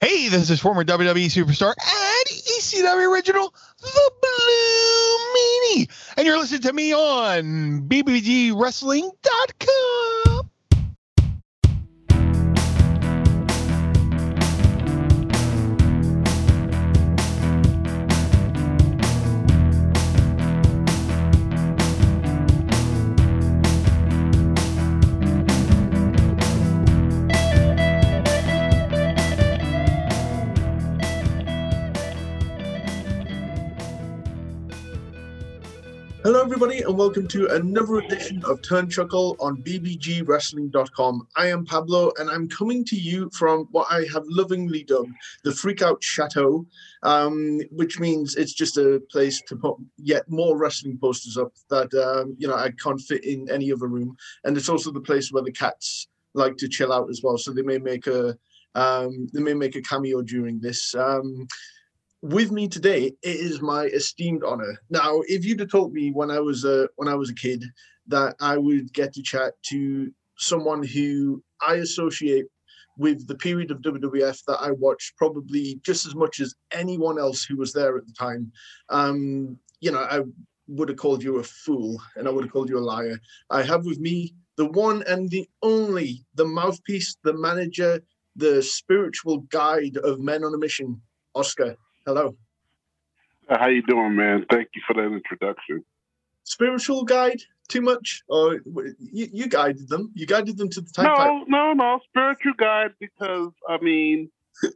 Hey, this is former WWE superstar and ECW original, the Blue Meanie. And you're listening to me on BBGWrestling.com. Hello, everybody, and welcome to another edition of Turn Chuckle on BBGWrestling.com. I am Pablo, and I'm coming to you from what I have lovingly dubbed the Freakout Chateau, um, which means it's just a place to put yet more wrestling posters up that um, you know I can't fit in any other room, and it's also the place where the cats like to chill out as well. So they may make a um, they may make a cameo during this. Um, with me today it is my esteemed honor. Now, if you'd have told me when I was a when I was a kid that I would get to chat to someone who I associate with the period of WWF that I watched probably just as much as anyone else who was there at the time, um, you know, I would have called you a fool and I would have called you a liar. I have with me the one and the only, the mouthpiece, the manager, the spiritual guide of men on a mission, Oscar. Hello. How you doing, man? Thank you for that introduction. Spiritual guide, too much? Or you, you guided them? You guided them to the type. No, no, no. Spiritual guide because I mean,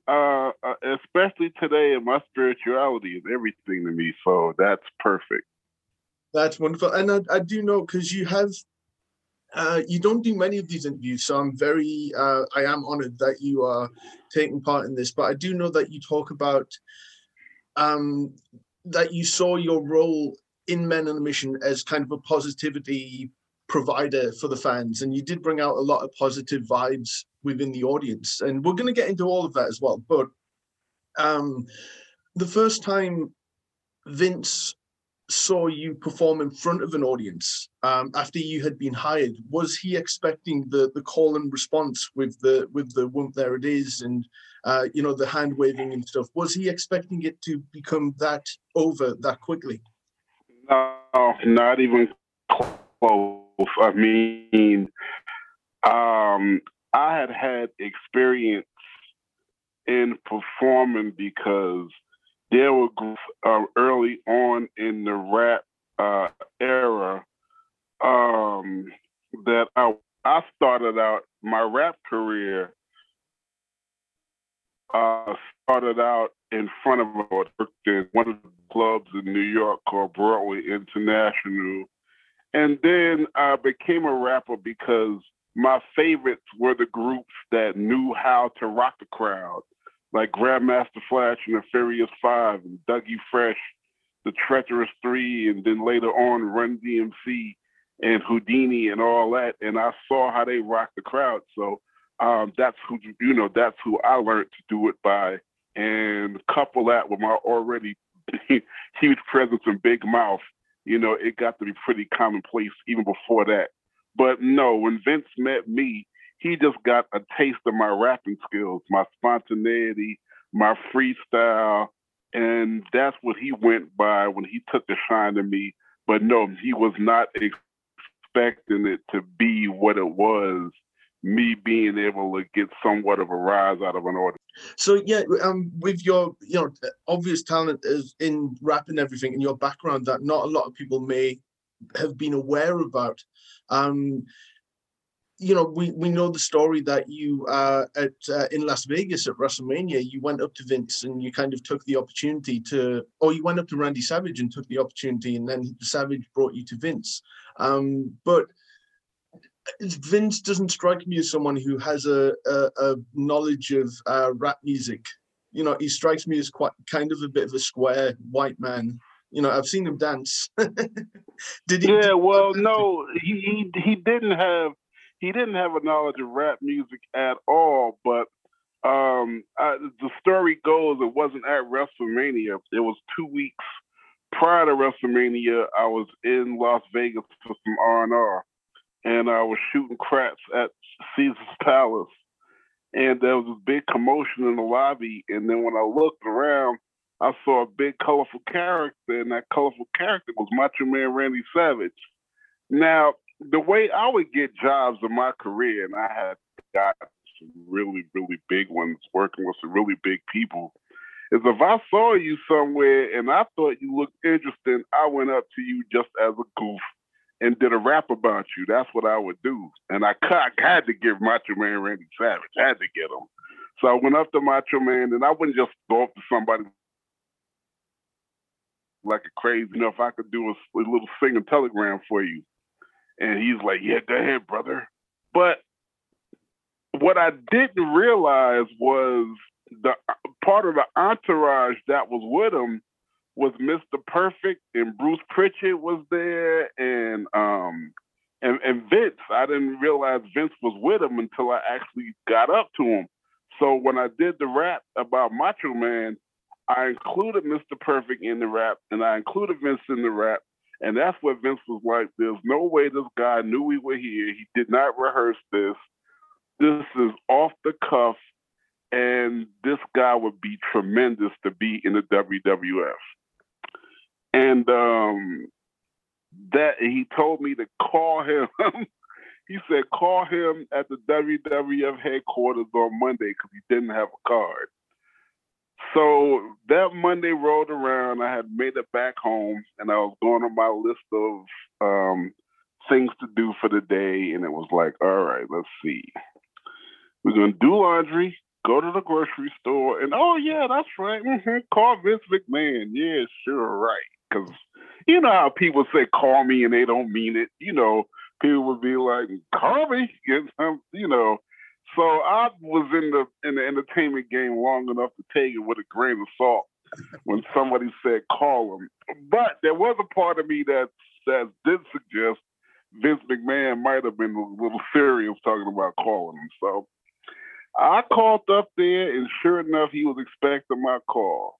uh, uh, especially today, my spirituality is everything to me. So that's perfect. That's wonderful, and I, I do know because you have. Uh, you don't do many of these interviews, so I'm very, uh, I am honored that you are taking part in this. But I do know that you talk about um, that you saw your role in Men on a Mission as kind of a positivity provider for the fans, and you did bring out a lot of positive vibes within the audience. And we're going to get into all of that as well. But um, the first time Vince saw you perform in front of an audience um, after you had been hired, was he expecting the the call and response with the with the whoop there it is and uh, you know the hand waving and stuff? Was he expecting it to become that over that quickly? No, not even close. I mean, um, I had had experience in performing because there were groups uh, early on in the rap uh, era um, that I I started out my rap career. Uh, started out in front of one of the clubs in New York called Broadway International, and then I became a rapper because my favorites were the groups that knew how to rock the crowd like Grandmaster Flash and the Furious Five and Dougie Fresh, the Treacherous Three, and then later on Run DMC and Whodini and all that. And I saw how they rocked the crowd. So um, that's who you know. That's who I learned to do it by. And couple that with my already huge presence and big mouth, you know, it got to be pretty commonplace even before that. But no, when Vince met me, he just got a taste of my rapping skills, my spontaneity, my freestyle, and that's what he went by when he took a shine to me. But no, he was not expecting it to be what it was. Me being able to get somewhat of a rise out of an audience. So yeah, um, with your you know obvious talent is in rap and everything, in your background that not a lot of people may have been aware about. Um, you know, we, we know the story that you uh, at uh, in Las Vegas at WrestleMania, you went up to Vince and you kind of took the opportunity to, or you went up to Randy Savage and took the opportunity, and then Savage brought you to Vince. Um, but Vince doesn't strike me as someone who has a, a, a knowledge of uh, rap music. You know, he strikes me as quite kind of a bit of a square white man. You know, I've seen him dance. Did he? Yeah, well, no, he, he he didn't have he didn't have a knowledge of rap music at all. But um, I, the story goes, it wasn't at WrestleMania. It was two weeks prior to WrestleMania. I was in Las Vegas for some R and R, and I was shooting craps at Caesar's Palace. and there was a big commotion in the lobby. And then when I looked around, I saw a big colorful character, and that colorful character was Macho Man Randy Savage. Now, the way I would get jobs in my career, and I had got some really, really big ones working with some really big people, is if I saw you somewhere and I thought you looked interesting, I went up to you just as a goof and did a rap about you. That's what I would do. And I, I had to give Macho Man Randy Savage. I had to get him. So I went up to Macho Man and I wouldn't just go up to somebody like a crazy, you know, if I could do a, a little singing telegram for you. And he's like, yeah, go ahead, brother. But what I didn't realize was the part of the entourage that was with him was Mr. Perfect and Bruce Prichard was there and um and, and Vince. I didn't realize Vince was with him until I actually got up to him. So when I did the rap about Macho Man, I included Mr. Perfect in the rap and I included Vince in the rap. And that's what Vince was like. There's no way this guy knew we were here. He did not rehearse this. This is off the cuff. And this guy would be tremendous to be in the WWF and um, that he told me to call him. he said call him at the WWF headquarters on Monday because he didn't have a card. So that Monday rolled around. I had made it back home, and I was going on my list of um, things to do for the day, and it was like, all right, let's see. We're gonna do laundry, go to the grocery store, and oh yeah, that's right. Mm-hmm. Call Vince McMahon. Yeah, sure, right because you know how people say call me and they don't mean it. You know, people would be like, call me, you know. So I was in the in the entertainment game long enough to take it with a grain of salt when somebody said call him. But there was a part of me that that did suggest Vince McMahon might have been a little serious talking about calling him. So I called up there, and sure enough, he was expecting my call.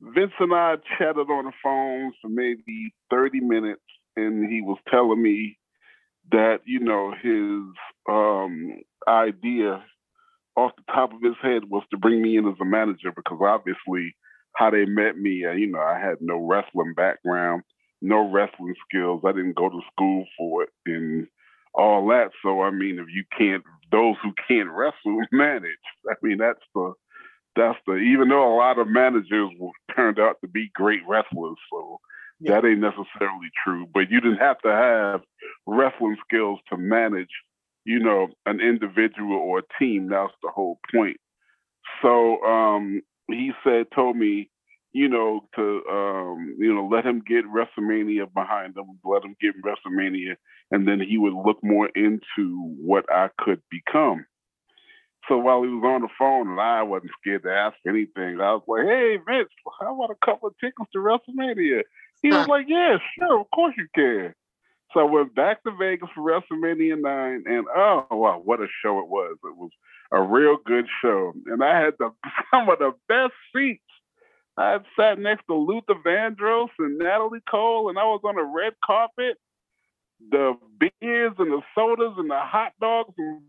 Vince and I chatted on the phone for maybe 30 minutes, and he was telling me that, you know, his um, idea off the top of his head was to bring me in as a manager because obviously how they met me, uh, you know, I had no wrestling background, no wrestling skills. I didn't go to school for it and all that. So, I mean, if you can't, those who can't wrestle manage. I mean, that's the that's the even though a lot of managers turned out to be great wrestlers, so that ain't necessarily true. But you didn't have to have wrestling skills to manage, you know, an individual or a team. That's the whole point. So um, he said, told me, you know, to um, you know, let him get WrestleMania behind him, let him get WrestleMania, and then he would look more into what I could become. So while he was on the phone and I wasn't scared to ask anything, I was like, hey, Vince, how about a couple of tickets to WrestleMania? He was like, yeah, sure, of course you can. So I went back to Vegas for WrestleMania 9, and oh, wow, what a show it was. It was a real good show. And I had the, some of the best seats. I had sat next to Luther Vandross and Natalie Cole, and I was on a red carpet. The beers and the sodas and the hot dogs and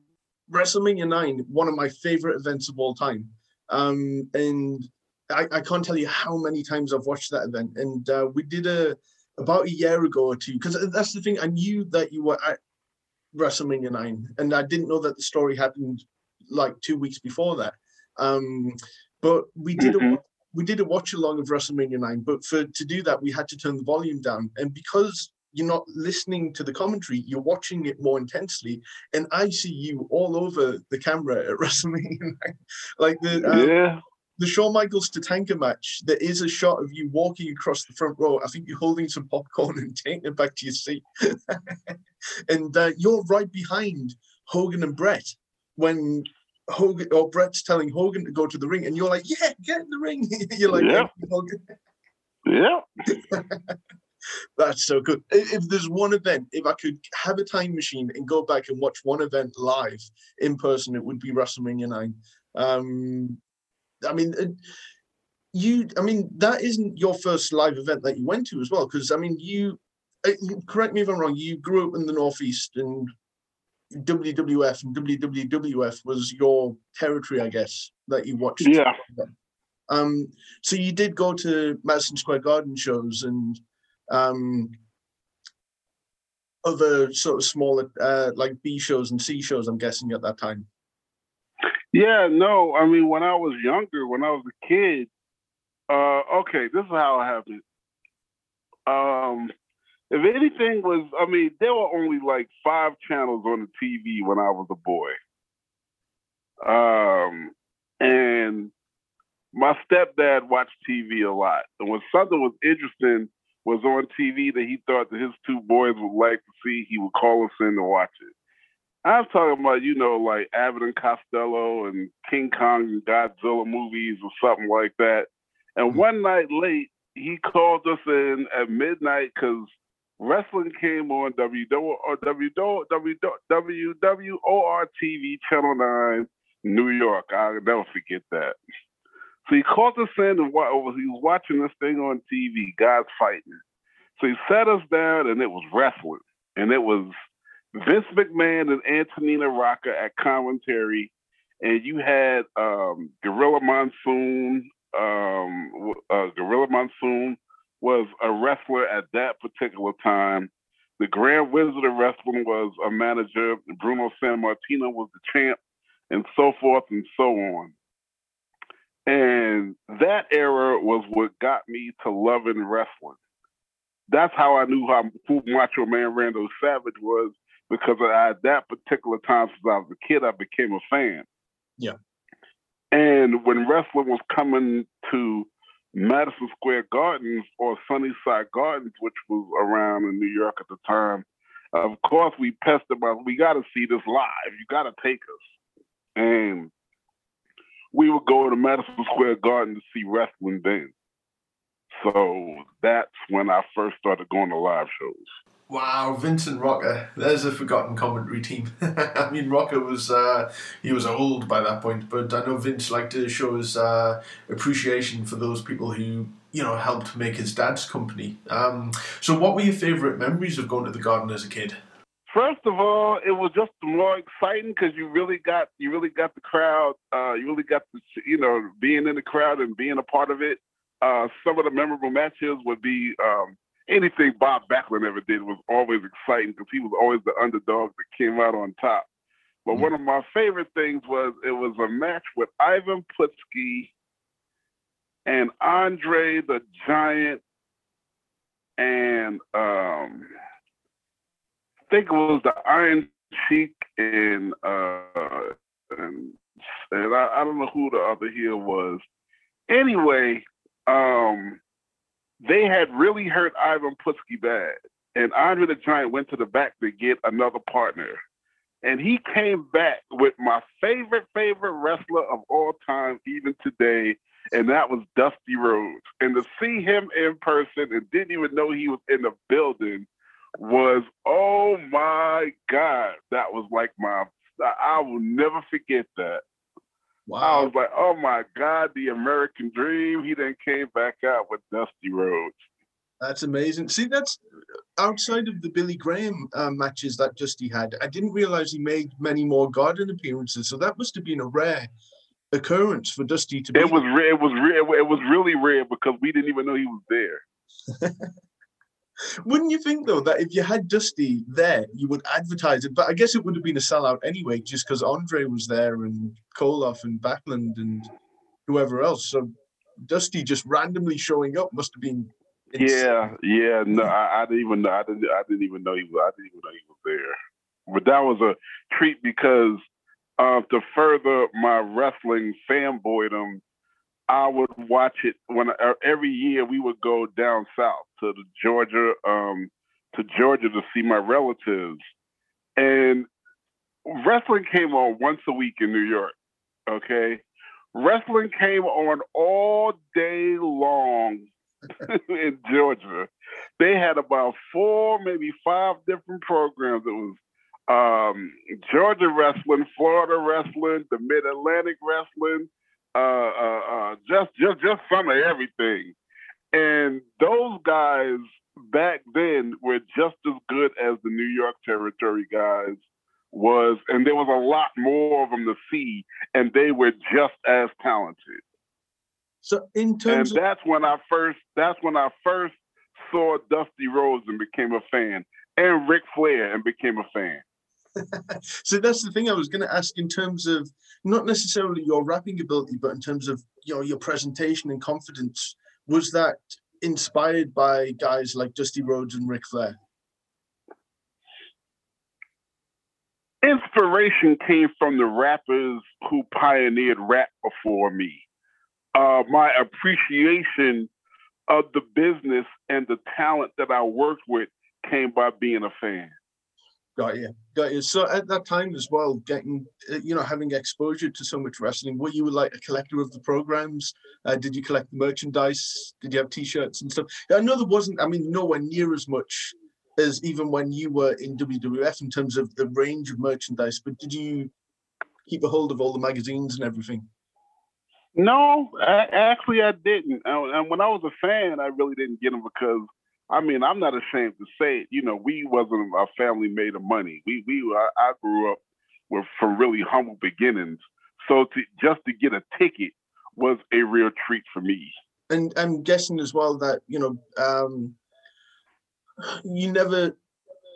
WrestleMania 9, one of my favorite events of all time. Um, and I, I, can't tell you how many times I've watched that event. And uh, we did a about a year ago or two, because that's the thing, I knew that you were at WrestleMania 9, and I didn't know that the story happened like two weeks before that. Um, but we did mm-hmm. a we did a watch along of WrestleMania 9, but for to do that we had to turn the volume down. And because you're not listening to the commentary, you're watching it more intensely. And I see you all over the camera at WrestleMania. like the um, yeah. The Shawn Michaels Tatanka match, there is a shot of you walking across the front row. I think you're holding some popcorn and taking it back to your seat. and uh, you're right behind Hogan and Bret when Hogan or Bret's telling Hogan to go to the ring, and you're like, "Yeah, get in the ring." you're like, "Yeah, yeah." That's so good. If there's one event, if I could have a time machine and go back and watch one event live in person, it would be WrestleMania 9. Um, I mean, you, I mean, that isn't your first live event that you went to as well. Because, I mean, you, uh, correct me if I'm wrong, you grew up in the Northeast and WWF and WWF was your territory, I guess, that you watched. Yeah. Um, so you did go to Madison Square Garden shows and um, other sort of smaller, uh, like B shows and C shows. I'm guessing at that time. Yeah, no, I mean when I was younger, when I was a kid, uh, okay, this is how it happened. Um, if anything was, I mean, there were only like five channels on the TV when I was a boy. Um, and my stepdad watched TV a lot. And when something was interesting was on TV that he thought that his two boys would like to see, he would call us in to watch it. I'm talking about, you know, like Abbott and Costello and King Kong and Godzilla movies or something like that. And mm-hmm. one night late, he called us in at midnight because wrestling came on WWOR TV Channel 9, New York. I'll never forget that. So he called us in and he was watching this thing on TV, guys fighting. So he sat us down and it was wrestling. And it was Vince McMahon and Antonino Rocca at commentary. And you had um, Gorilla Monsoon. Um, uh, Gorilla Monsoon was a wrestler at that particular time. The Grand Wizard of Wrestling was a manager. Bruno Sammartino was the champ, and so forth and so on. And that era was what got me to loving wrestling. That's how I knew how, who Macho Man Randy Savage was because at that particular time, since I was a kid, I became a fan. Yeah. And when wrestling was coming to Madison Square Gardens or Sunnyside Gardens, which was around in New York at the time, of course we pestered about, we got to see this live. You got to take us. And we would go to Madison Square Garden to see wrestling then. So that's when I first started going to live shows. Wow, Vincent Rocca. There's a forgotten commentary team. I mean, Rocca was uh, he was old by that point, but I know Vince liked to show his uh, appreciation for those people who you know helped make his dad's company. Um, so, what were your favourite memories of going to the garden as a kid? First of all, it was just more exciting because you really got you really got the crowd. Uh, you really got the you know being in the crowd and being a part of it. Uh, some of the memorable matches would be um, anything Bob Backlund ever did was always exciting because he was always the underdog that came out on top. But mm-hmm. one of my favorite things was it was a match with Ivan Putski and Andre the Giant and um, I think it was the Iron Sheik and uh, and and I, I don't know who the other heel was. Anyway, um, they had really hurt Ivan Putski bad. And Andre the Giant went to the back to get another partner. And he came back with my favorite, favorite wrestler of all time, even today, and that was Dusty Rhodes. And to see him in person and didn't even know he was in the building was, oh my God, that was like my, I will never forget that. Wow. I was like, oh my God, the American dream. He then came back out with Dusty Rhodes. That's amazing. See, that's outside of the Billy Graham uh, matches that Dusty had. I didn't realize he made many more Garden appearances, so that must have been a rare occurrence for Dusty to. Be it was rare. It was rare. It was really rare because we didn't even know he was there. Wouldn't you think though that if you had Dusty there, you would advertise it? But I guess it would have been a sellout anyway, just because Andre was there and Koloff and Backlund and whoever else. So Dusty just randomly showing up must have been. Insane. Yeah, yeah. No, I, I, didn't even know. I didn't. I didn't even know he was. I didn't even know he was there. But that was a treat because uh, to further my wrestling fanboydom, I would watch it when uh, every year we would go down south to Georgia, um, to Georgia to see my relatives, and wrestling came on once a week in New York. Okay, wrestling came on all day long in Georgia. They had about four, maybe five different programs. It was um, Georgia wrestling, Florida wrestling, the Mid Atlantic wrestling uh, uh, uh, just just just some of everything. And those guys back then were just as good as the New York territory guys was, and there was a lot more of them to see, and they were just as talented. So in terms, and of, that's when I first, that's when I first saw Dusty Rhodes and became a fan, and Ric Flair and became a fan. so that's the thing I was going to ask in terms of not necessarily your rapping ability, but in terms of you know your presentation and confidence. Was that inspired by guys like Dusty Rhodes and Ric Flair? Inspiration came from the rappers who pioneered rap before me. Uh, my appreciation of the business and the talent that I worked with came by being a fan. Got you, got you. So at that time as well, getting uh, you know having exposure to so much wrestling, were you like a collector of the programs? Uh, did you collect the merchandise? Did you have T-shirts and stuff? I know there wasn't. I mean, nowhere near as much as even when you were in WWF in terms of the range of merchandise. But did you keep a hold of all the magazines and everything? No, I, actually, I didn't. And when I was a fan, I really didn't get them because I mean, I'm not ashamed to say it. You know, we wasn't a family made of money. We we I, I grew up with from really humble beginnings. So to just to get a ticket was a real treat for me. And I'm guessing as well that you know um, you never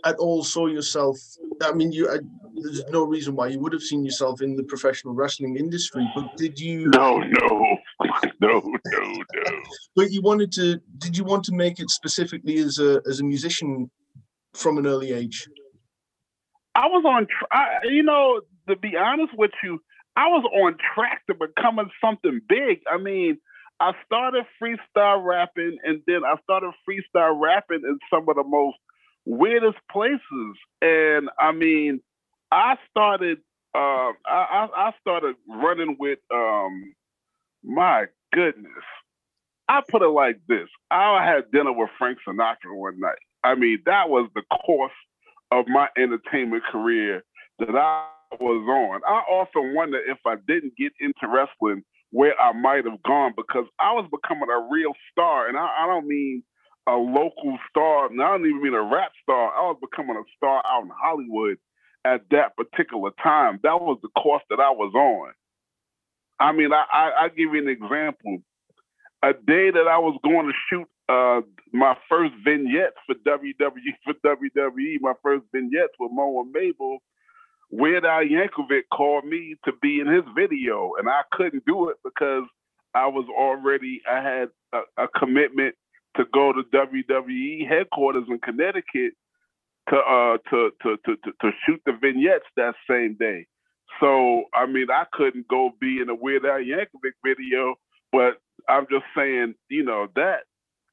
at all saw yourself. I mean, you. I, there's no reason why you would have seen yourself in the professional wrestling industry, but did you? No, no, no, no, no. But you wanted to. Did you want to make it specifically as a as a musician from an early age? I was on. I, you know, to be honest with you, I was on track to becoming something big. I mean, I started freestyle rapping, and then I started freestyle rapping in some of the most weirdest places. And I mean, I started. Uh, I, I started running with. Um, my goodness, I put it like this: I had dinner with Frank Sinatra one night. I mean, that was the course of my entertainment career that I was on. I often wonder if I didn't get into wrestling where I might have gone because I was becoming a real star, and I, I don't mean a local star. Now I don't even mean a rap star. I was becoming a star out in Hollywood at that particular time. That was the course that I was on. I mean, I, I, I give you an example. A day that I was going to shoot uh, my first vignettes for WWE for WWE, my first vignettes with Mo and Mabel, Weird Al Yankovic called me to be in his video, and I couldn't do it because I was already I had a, a commitment to go to WWE headquarters in Connecticut to uh to to to to, shoot the vignettes that same day. So I mean, I couldn't go be in a Weird Al Yankovic video, but I'm just saying, you know, that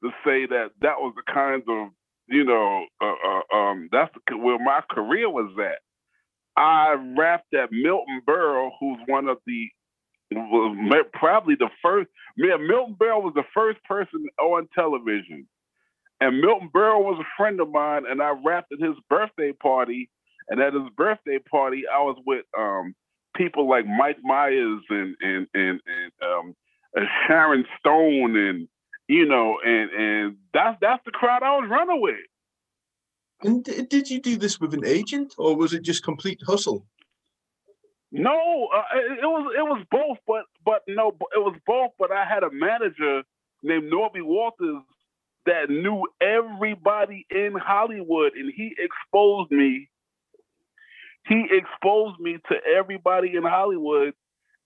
to say that that was the kinds of, you know, uh, uh, um, that's the, where my career was at. I rapped at Milton Berle, who's one of the probably the first. Man, Milton Berle was the first person on television, and Milton Berle was a friend of mine, and I rapped at his birthday party. And at his birthday party, I was with um, people like Mike Myers and and and, and um, uh, Sharon Stone, and you know, and and that's that's the crowd I was running with. And did you do this with an agent, or was it just complete hustle? No, uh, it, it, was it was both, but but no, it was both. But I had a manager named Norby Walters that knew everybody in Hollywood, and he exposed me. He exposed me to everybody in Hollywood,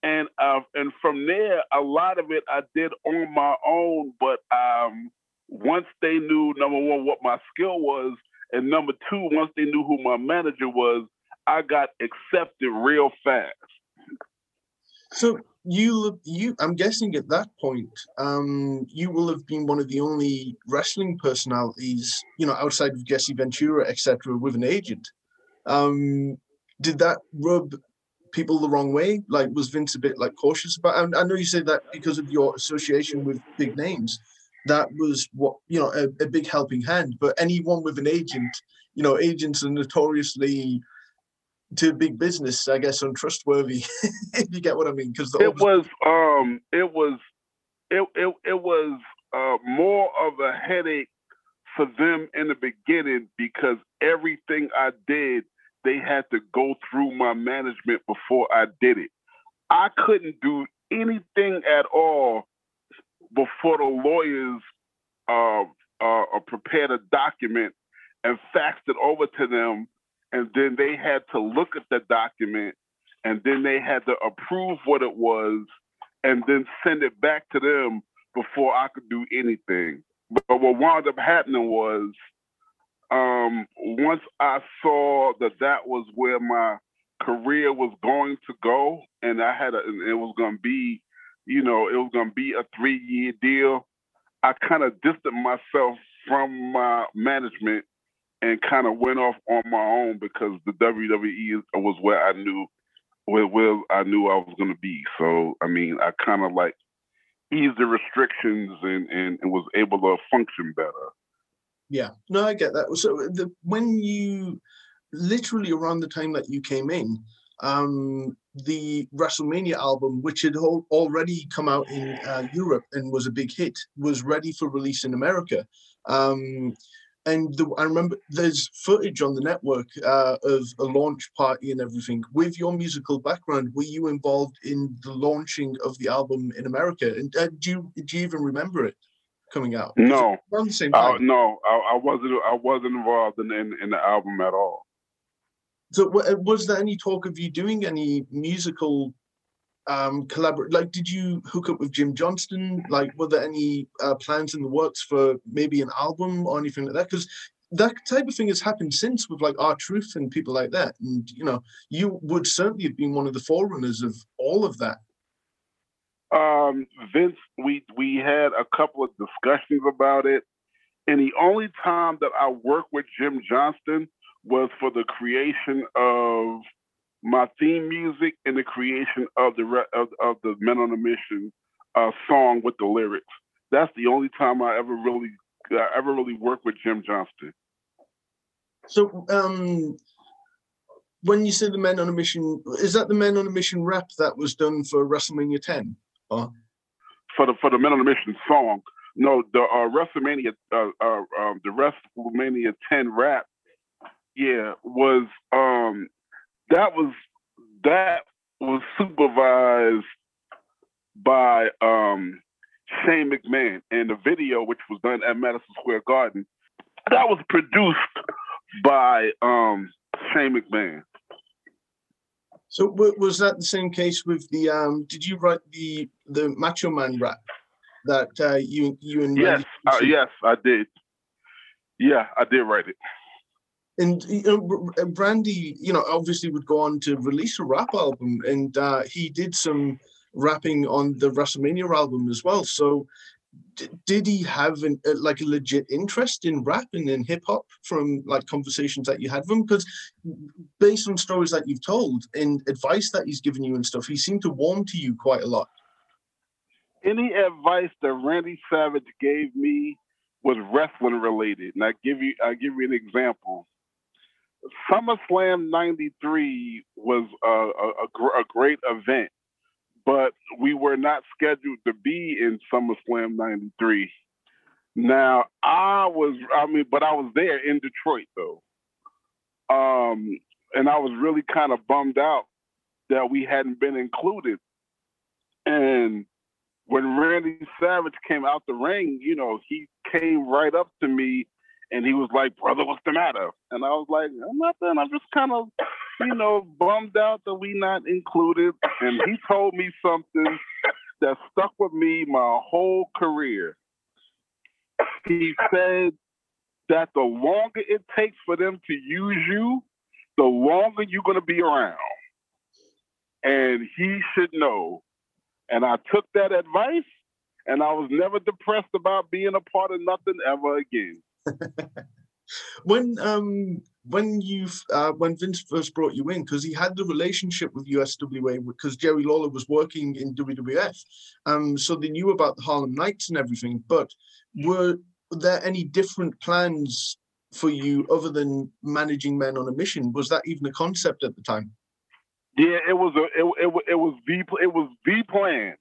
and uh, and from there, a lot of it I did on my own. But um, once they knew number one what my skill was, and number two, once they knew who my manager was, I got accepted real fast. So you you I'm guessing at that point, um, you will have been one of the only wrestling personalities, you know, outside of Jesse Ventura, etc., with an agent. Um, did that rub people the wrong way? Like, was Vince a bit like cautious about? I, I know you said that because of your association with big names, that was what you know a, a big helping hand. But anyone with an agent, you know, agents are notoriously to big business, I guess, untrustworthy. if you get what I mean, because it was, um, it was, it it it was uh, more of a headache for them in the beginning because everything I did, they had to go through my management before I did it. I couldn't do anything at all before the lawyers uh, uh, prepared a document and faxed it over to them, and then they had to look at the document, and then they had to approve what it was, and then send it back to them before I could do anything. But what wound up happening was, um, once I saw that that was where my career was going to go, and I had a, it was going to be, you know, it was going to be a three year deal. I kind of distanced myself from my management and kind of went off on my own because the WWE was where I knew where, where I knew I was going to be. So I mean, I kind of like eased the restrictions and, and, and was able to function better. Yeah, no, I get that. So the, when you literally around the time that you came in, um, the WrestleMania album, which had already come out in uh, Europe and was a big hit, was ready for release in America. Um, and the, I remember there's footage on the network uh, of a launch party and everything. With your musical background, were you involved in the launching of the album in America? And uh, do you do you even remember it coming out? No, around the same. Uh, no, I, I, wasn't. I wasn't involved in, in, in the album at all. So, was there any talk of you doing any musical um collaborate like did you hook up with jim johnston? Like were there any uh, plans in the works for maybe an album or anything like that? Because that type of thing has happened since with like R-Truth and people like that. And you know you would certainly have been one of the forerunners of all of that. Um vince we we had a couple of discussions about it. And the only time that i worked with jim johnston was for the creation of my theme music and the creation of the re- of, of the Men on a Mission uh, song with the lyrics. That's the only time I ever really I ever really worked with Jim Johnston. So, um, when you say the Men on a Mission, is that the Men on a Mission rap that was done for WrestleMania 10? Or? For the for the Men on a Mission song, no, the uh, WrestleMania uh, uh, um, the WrestleMania 10 rap, yeah, was um that was that was supervised by um, Shane McMahon, and the video, which was done at Madison Square Garden, that was produced by um, Shane McMahon. So was that the same case with the? Um, did you write the the Macho Man rap that uh, you you and yes, uh, yes, I did. Yeah, I did write it and you know, Randy, you know, obviously would go on to release a rap album, and uh, he did some rapping on the WrestleMania album as well. So, d- did he have an, a, like a legit interest in rap and in hip hop from like conversations that you had with him? Because based on stories that you've told and advice that he's given you and stuff, he seemed to warm to you quite a lot. Any advice that Randy Savage gave me was wrestling related, and I give you I give you an example. SummerSlam '93 was a, a, a, great event, but we were not scheduled to be in SummerSlam '93. Now I was, I mean, but I was there in Detroit though, um, and I was really kind of bummed out that we hadn't been included. And when Randy Savage came out the ring, you know, he came right up to me and he was like, "Brother, what's the matter?" And I was like, "Nothing. I'm just kind of, you know, bummed out that we not included." And he told me something that stuck with me my whole career. He said that the longer it takes for them to use you, the longer you're going to be around. And he should know. And I took that advice, and I was never depressed about being a part of nothing ever again. when um when you uh, when Vince first brought you in, because he had the relationship with USWA because Jerry Lawler was working in WWF, um, so they knew about the Harlem Knights and everything. But were there any different plans for you other than managing men on a mission? Was that even a concept at the time? Yeah, it was a it, it, it was the it was the plan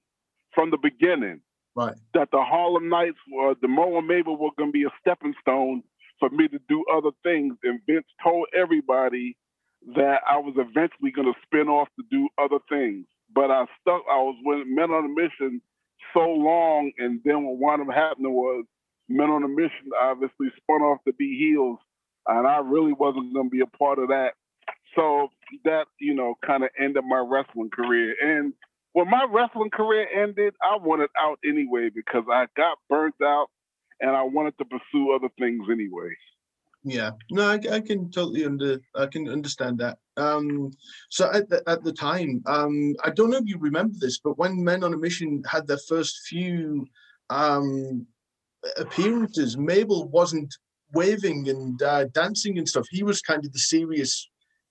from the beginning. Right. That the Harlem Knights, were, the and Mabel were going to be a stepping stone for me to do other things. And Vince told everybody that I was eventually going to spin off to do other things. But I stuck. I was with Men on a Mission so long, and then what wound up happening was Men on a Mission obviously spun off to be heels, and I really wasn't going to be a part of that. So that you know kind of ended my wrestling career. And when my wrestling career ended, I wanted out anyway because I got burnt out, and I wanted to pursue other things anyway. Yeah, no, I, I, can totally under I can understand that. Um, so at the at the time, um, I don't know if you remember this, but when Men on a Mission had their first few um, appearances, Mabel wasn't waving and uh, dancing and stuff. He was kind of the serious,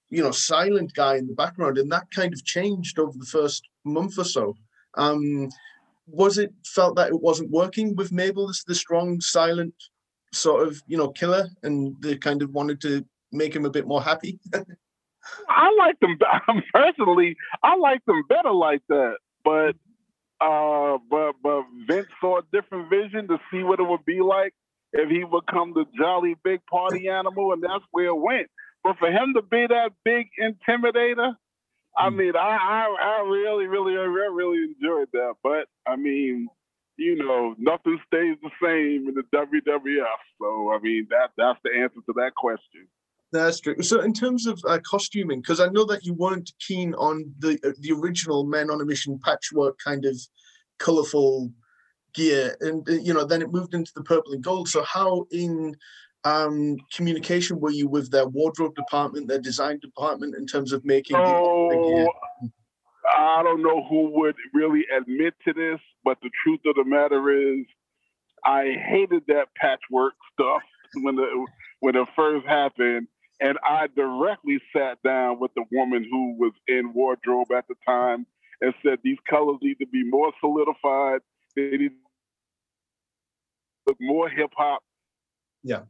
you know, silent guy in the background, and that kind of changed over the first month or so. Um, was it felt that it wasn't working with Mabel as the strong, silent sort of you know killer, and they kind of wanted to make him a bit more happy. I like them personally. I like them better like that, but uh, but but Vince saw a different vision to see what it would be like if he would come the jolly big party animal, and that's where it went. But for him to be that big intimidator, I hmm. mean, I, I, I really, really, I really enjoyed that. But I mean, you know, nothing stays the same in the WWF. So, I mean, that that's the answer to that question. That's true. So, in terms of uh, costuming, because I know that you weren't keen on the uh, the original Men on a Mission patchwork kind of colorful gear, and uh, you know, then it moved into the purple and gold. So, how in um, communication were you with their wardrobe department, their design department, in terms of making? Oh, the, I don't know who would really admit to this, but the truth of the matter is, I hated that patchwork stuff when the when it first happened, and I directly sat down with the woman who was in wardrobe at the time and said these colors need to be more solidified. They need to look more hip hop. Yeah.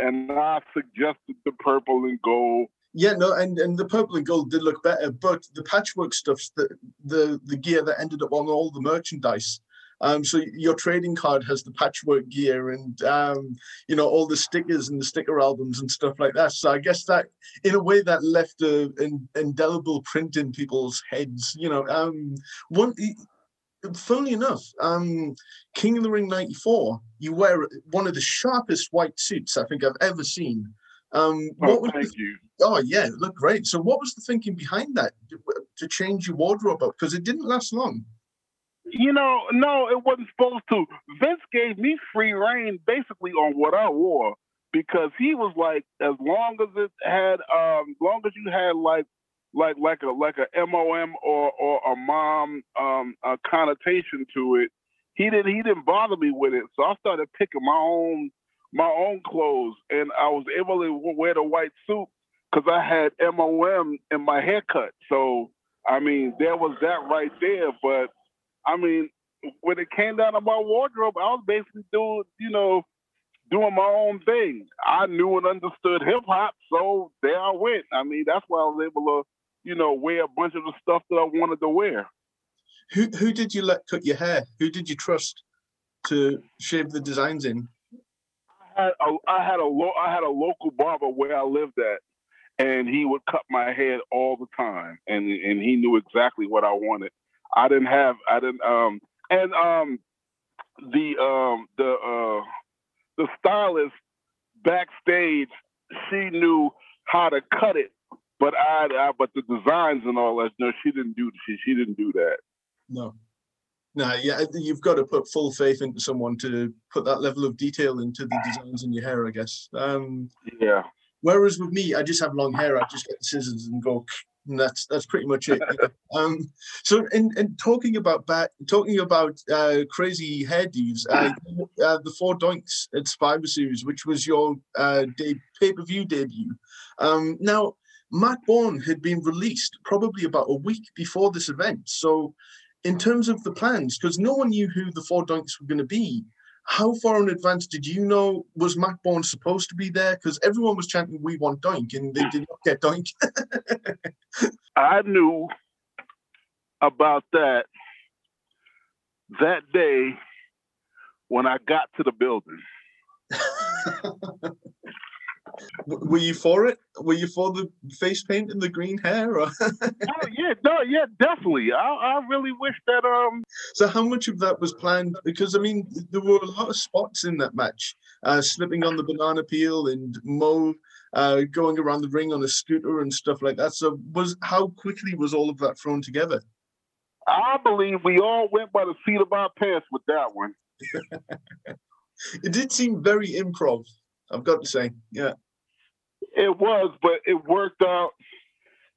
And I suggested the purple and gold yeah, no, and, and the purple and gold did look better, but the patchwork stuff's the the the gear that ended up on all the merchandise. Um, so your trading card has the patchwork gear and um, you know all the stickers and the sticker albums and stuff like that. So I guess that in a way that left a, an indelible print in people's heads. You know, um, one. Funnily enough, um, King of the Ring '94, you wear one of the sharpest white suits I think I've ever seen. Um, oh, what was thank the, you. Oh yeah, it looked great. So what was the thinking behind that to change your wardrobe up? Because it didn't last long. You know, no, it wasn't supposed to. Vince gave me free reign basically on what I wore because he was like, as long as it had, um, long as you had like, like, like a like a mom or or a mom um, a connotation to it, he didn't he didn't bother me with it. So I started picking my own my own clothes, and I was able to wear the white suit because I had MOM in my haircut. So I mean, there was that right there. But I mean, when it came down to my wardrobe, I was basically doing, you know, doing my own thing. I knew and understood hip hop, so there I went. I mean, that's why I was able to, you know, wear a bunch of the stuff that I wanted to wear. Who who did you let cut your hair? Who did you trust to shave the designs in? I had a, I had a lo- I had a local barber where I lived at, and he would cut my head all the time, and and he knew exactly what I wanted. I didn't have I didn't um and um the um the uh the stylist backstage she knew how to cut it, but I, I but the designs and all that no she didn't do she she didn't do that. No. No, yeah, you've got to put full faith into someone to put that level of detail into the designs in your hair, I guess. Um, yeah. Whereas with me, I just have long hair. I just get the scissors and go. And that's that's pretty much it. um, so, in, in talking about back, talking about uh, crazy hairdos, uh, uh, the four doinks at Survivor Series, which was your uh, pay per view debut. Um, now, Matt Borne had been released probably about a week before this event, so in terms of the plans, because no one knew who the four doinks were going to be. How far in advance did you know was Matt Borne supposed to be there? Because everyone was chanting "We want Doink" and they did not get Doink. I knew about that that day when I got to the building. were you for it? Were you for the face paint and the green hair? Or? oh yeah, no, yeah, definitely. I, I really wish that um. So how much of that was planned? Because I mean, there were a lot of spots in that match, uh, slipping on the banana peel and Mo uh, going around the ring on a scooter and stuff like that. So was how quickly was all of that thrown together? I believe we all went by the seat of our pants with that one. it did seem very improv. I've got to say, yeah. It was, but it worked out,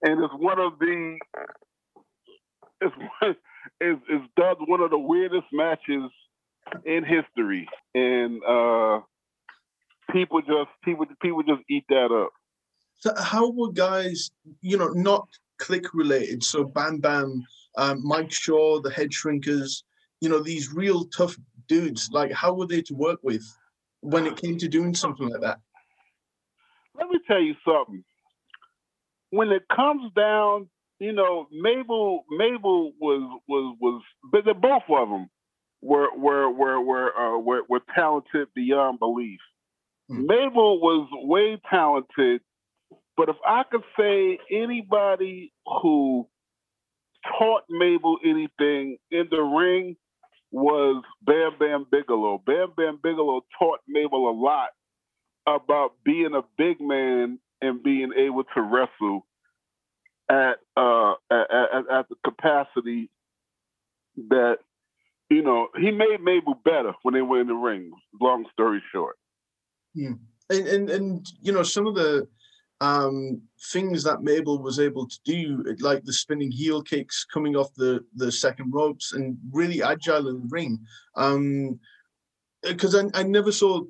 and it's one of the it's is is does one of the weirdest matches in history, and uh, people just people people just eat that up. So how were guys, you know, not Clique related? So Bam Bam, um, Mike Shaw, the Head Shrinkers, you know, these real tough dudes. Like, how were they to work with when it came to doing something like that? Let me tell you something. When it comes down, you know, Mabel Mabel was was was but the both of them were were were were uh, were, were talented beyond belief. Hmm. Mabel was way talented, but if I could say anybody who taught Mabel anything in the ring was Bam Bam Bigelow. Bam Bam Bigelow taught Mabel a lot about being a big man and being able to wrestle at uh, at, at, the capacity that you know he made Mabel better when they were in the ring. Long story short. Hmm. And, and and you know some of the um, things that Mabel was able to do, like the spinning heel kicks coming off the the second ropes, and really agile in the ring. Um, because I, I never saw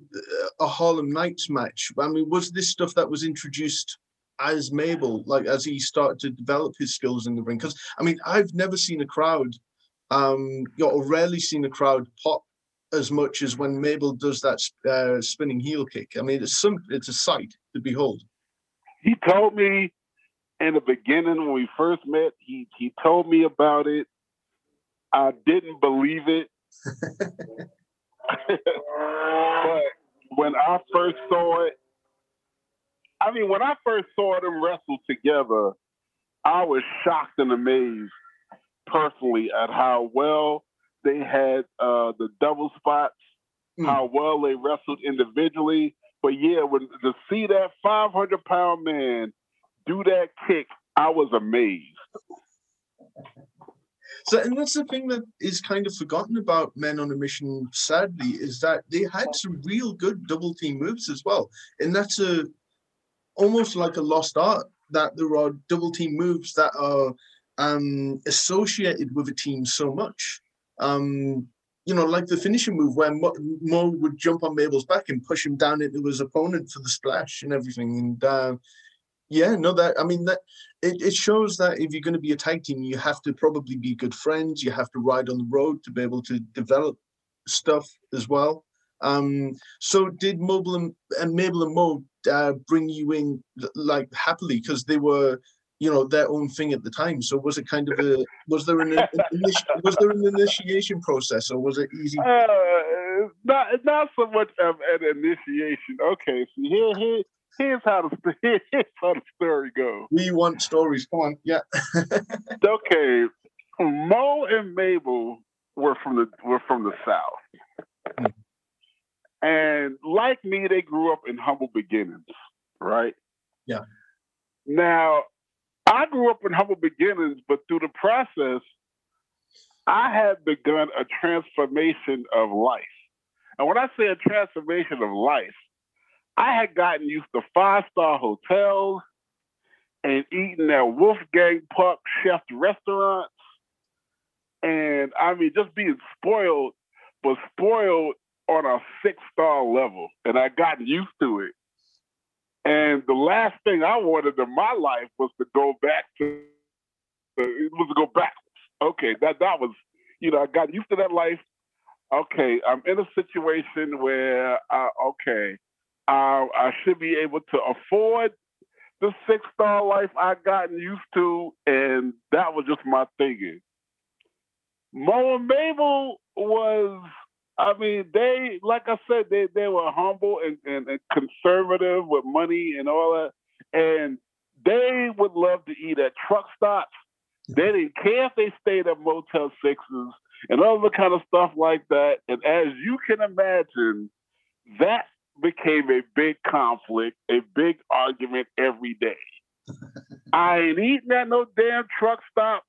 a Harlem Knights match. I mean, was this stuff that was introduced as Mabel, like as he started to develop his skills in the ring? Because I mean, I've never seen a crowd, um, or rarely seen a crowd pop as much as when Mabel does that uh, spinning heel kick. I mean, it's some, it's a sight to behold. He told me in the beginning when we first met. He he told me about it. I didn't believe it. but when I first saw it, I mean, when I first saw them wrestle together, I was shocked and amazed personally at how well they had uh, the double spots, mm. how well they wrestled individually. But yeah, when to see that 500 pound man do that kick, I was amazed. So, and that's the thing that is kind of forgotten about Men on a Mission, sadly, is that they had some real good double team moves as well. And that's a almost like a lost art that there are double team moves that are um, associated with a team so much. Um, you know, like the finishing move where Mo, Mo, would jump on Mabel's back and push him down into his opponent for the splash and everything. And uh, yeah, no, that I mean that it, it shows that if you're going to be a tag team, you have to probably be good friends. You have to ride on the road to be able to develop stuff as well. Um, so did Mobile and, and Mabel and Mo uh, bring you in like happily because they were, you know, their own thing at the time? So was it kind of a was there an, an was there an initiation process or was it easy? Uh, not not so much of an initiation. Okay, so here here here's how the here's how the story goes. We want stories. Come on, yeah. okay, Mo and Mabel were from the were from the South, hmm. and like me, they grew up in humble beginnings, right? Yeah. Now, I grew up in humble beginnings, but through the process, I had begun a transformation of life. And when I say a transformation of life, I had gotten used to five star hotels and eating at Wolfgang Puck chef restaurants. And I mean, just being spoiled, but spoiled on a six star level. And I got used to it. And the last thing I wanted in my life was to go back to, it was to go backwards. Okay, that, that was, you know, I got used to that life. Okay, I'm in a situation where, I, okay, uh, I should be able to afford the six star life I gotten used to, and that was just my thinking. Mo and Mabel was I mean, they like I said, they they were humble and, and, and conservative with money and all that, and they would love to eat at truck stops. They didn't care if they stayed at Motel Sixes and other kind of stuff like that. And as you can imagine, that became a big conflict, a big argument every day. I ain't eating at no damn truck stop.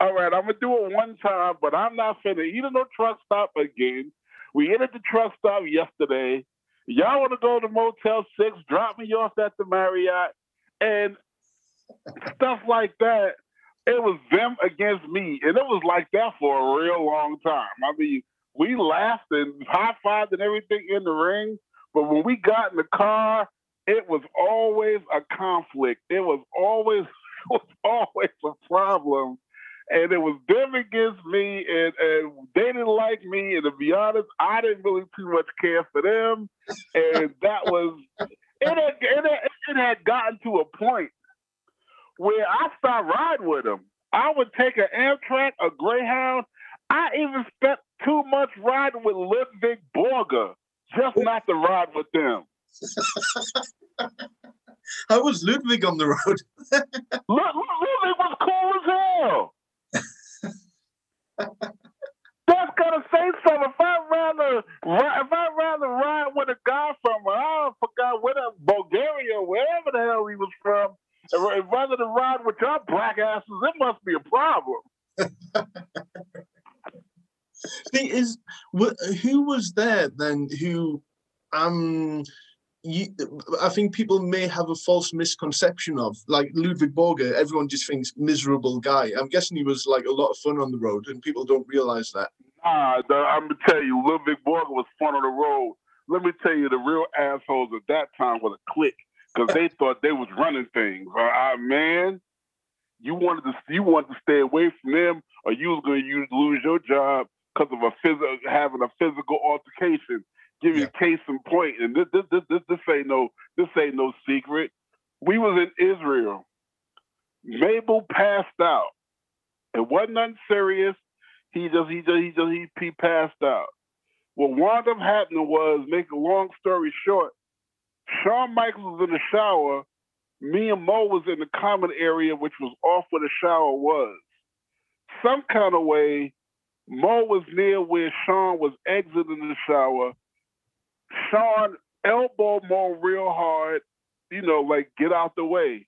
All right, I'm gonna do it one time, but I'm not finna eat at no truck stop again. We at the truck stop yesterday. Y'all want to go to Motel Six? Drop me off at the Marriott and stuff like that. It was them against me, and it was like that for a real long time. I mean, we laughed and high fived and everything in the ring, but when we got in the car, it was always a conflict. It was always it was always a problem. And it was them against me, and, and they didn't like me. And to be honest, I didn't really too much care for them. And that was it. Had, it, had, it had gotten to a point where I stopped riding with them. I would take an Amtrak, a Greyhound. I even spent too much riding with Ludwig Borga just not to ride with them. How was Ludwig on the road? Ludwig was cool as hell. That's gonna say something. If I rather, if I rather ride with a guy from, I forgot where Bulgaria, wherever the hell he was from, rather than ride with your black asses, it must be a problem. Thing is, who was there then? Who, um, you, I think people may have a false misconception of, like Ludwig Borga. Everyone just thinks miserable guy. I'm guessing he was like a lot of fun on the road, and people don't realize that. Nah, the, I'm gonna tell you, Ludwig Borga was fun on the road. Let me tell you, the real assholes at that time was a clique because they thought they was running things. Uh, man, you wanted to you wanted to stay away from them, or you was going to lose your job because of a physical having a physical altercation. Give you yeah. a case in point, and this, this this this this ain't no this ain't no secret. We was in Israel. Mabel passed out. It wasn't nothing serious. He just he just he just he, he passed out. What wound up happening was, make a long story short, Shawn Michaels was in the shower. Me and Mo was in the common area, which was off where the shower was. Some kind of way, Mo was near where Shawn was exiting the shower. Shawn elbowed Mo real hard, you know, like get out the way.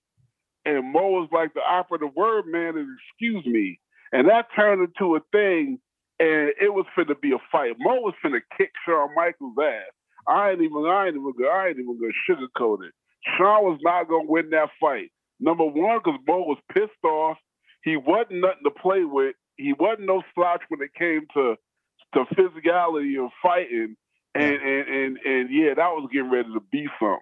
And Mo was like the operative word man is excuse me. And that turned into a thing and it was finna be a fight. Mo was finna kick Shawn Michaels' ass. I ain't even I ain't even I ain't even gonna sugarcoat it. Shawn was not gonna win that fight. Number one, because Mo was pissed off. He wasn't nothing to play with. He wasn't no slouch when it came to to physicality of fighting. And and and and yeah, that was getting ready to be something.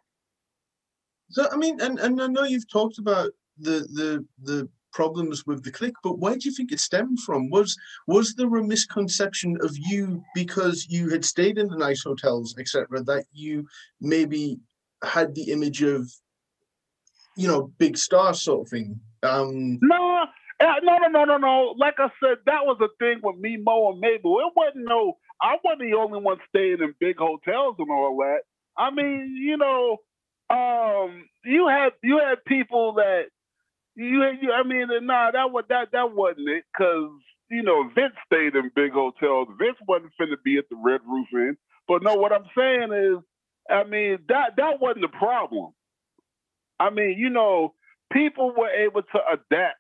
So I mean, and, and I know you've talked about the the the problems with the Clique, but where do you think it stemmed from? Was was there a misconception of you because you had stayed in the nice hotels, etc., that you maybe had the image of, you know, big star sort of thing? Um, no, uh, no, no, no, no, no. Like I said, that was a thing with me, Mo, and Mabel. It wasn't no. I wasn't the only one staying in big hotels and all that. I mean, you know, um, you had you had people that you, you I mean, nah, that was that that wasn't it, because you know Vince stayed in big hotels. Vince wasn't finna be at the Red Roof Inn. But no, what I'm saying is, I mean that that wasn't the problem. I mean, you know, people were able to adapt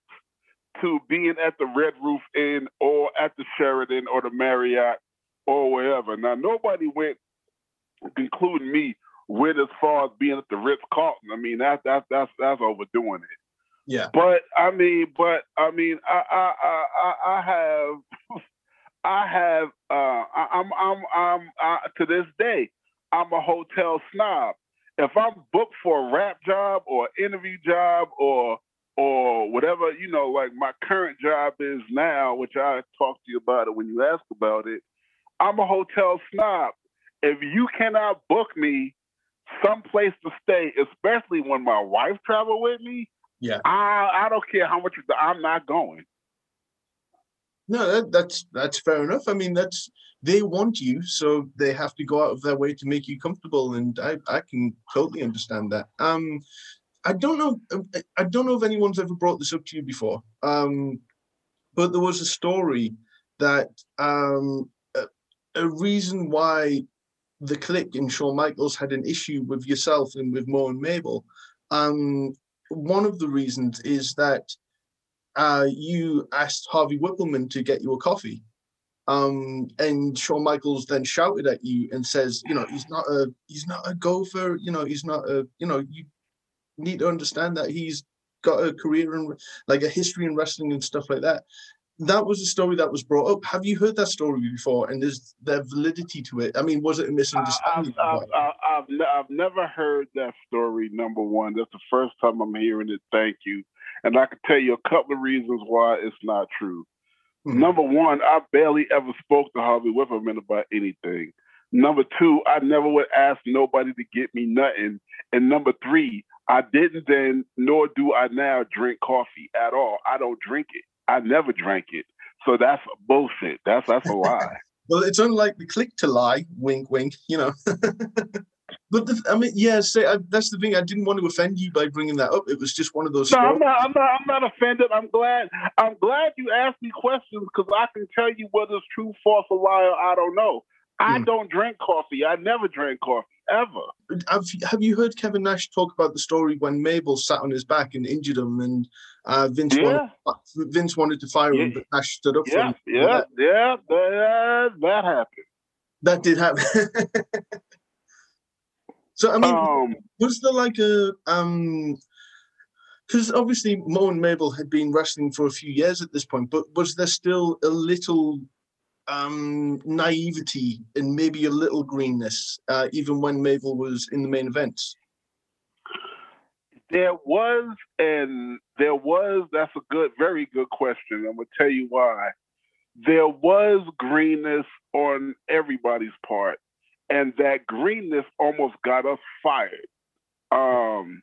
to being at the Red Roof Inn or at the Sheraton or the Marriott or wherever. Now, nobody went, including me, went as far as being at the Ritz Carlton. I mean, that that that's that's overdoing it. Yeah. But I mean, but I mean, I I I, I have I have uh I, I'm I'm I'm I, to this day I'm a hotel snob. If I'm booked for a rap job or interview job or or whatever, you know, like my current job is now, which I talked to you about it when you asked about it, I'm a hotel snob. If you cannot book me someplace to stay, especially when my wife travel with me, yeah. I I don't care how much I'm not going. No, that, that's that's fair enough. I mean, that's they want you, so they have to go out of their way to make you comfortable, and I I can totally understand that. Um, I don't know. I don't know if anyone's ever brought this up to you before. Um, but there was a story that um, a, a reason why the Clique in Shawn Michaels had an issue with yourself and with Mo and Mabel. Um, one of the reasons is that uh, you asked Harvey Wippleman to get you a coffee. Um, and Shawn Michaels then shouted at you and says, you know, he's not a he's not a gopher, you know, he's not a, you know, you need to understand that he's got a career and like a history in wrestling and stuff like that. That was a story that was brought up. Have you heard that story before? And is there validity to it? I mean, was it a misunderstanding? I've, I've, I've, I've, never heard that story. Number one, that's the first time I'm hearing it. Thank you. And I can tell you a couple of reasons why it's not true. Mm-hmm. Number one, I barely ever spoke to Harvey Wippleman about anything. Number two, I never would ask nobody to get me nothing. And number three, I didn't then, nor do I now drink coffee at all. I don't drink it. I never drank it. So that's bullshit. That's that's a lie. well, it's unlike the Clique to lie. Wink, wink. You know. But the, I mean, yeah, say I, that's the thing. I didn't want to offend you by bringing that up. It was just one of those. No, I'm not, I'm not. I'm not offended. I'm glad. I'm glad you asked me questions because I can tell you whether it's true, false, or lie. I don't know. I hmm. don't drink coffee. I never drank coffee ever. Have, have you heard Kevin Nash talk about the story when Mabel sat on his back and injured him, and uh, Vince yeah. wanted, Vince wanted to fire yeah. him, but Nash stood up yeah, for him. Yeah, yeah, that, that happened. That did happen. So I mean, um, was there like a um? Because obviously Mo and Mabel had been wrestling for a few years at this point, but was there still a little um naivety and maybe a little greenness, uh, even when Mabel was in the main events? There was, and there was. That's a good, very good question. I'm gonna tell you why. There was greenness on everybody's part and that greenness almost got us fired. Um,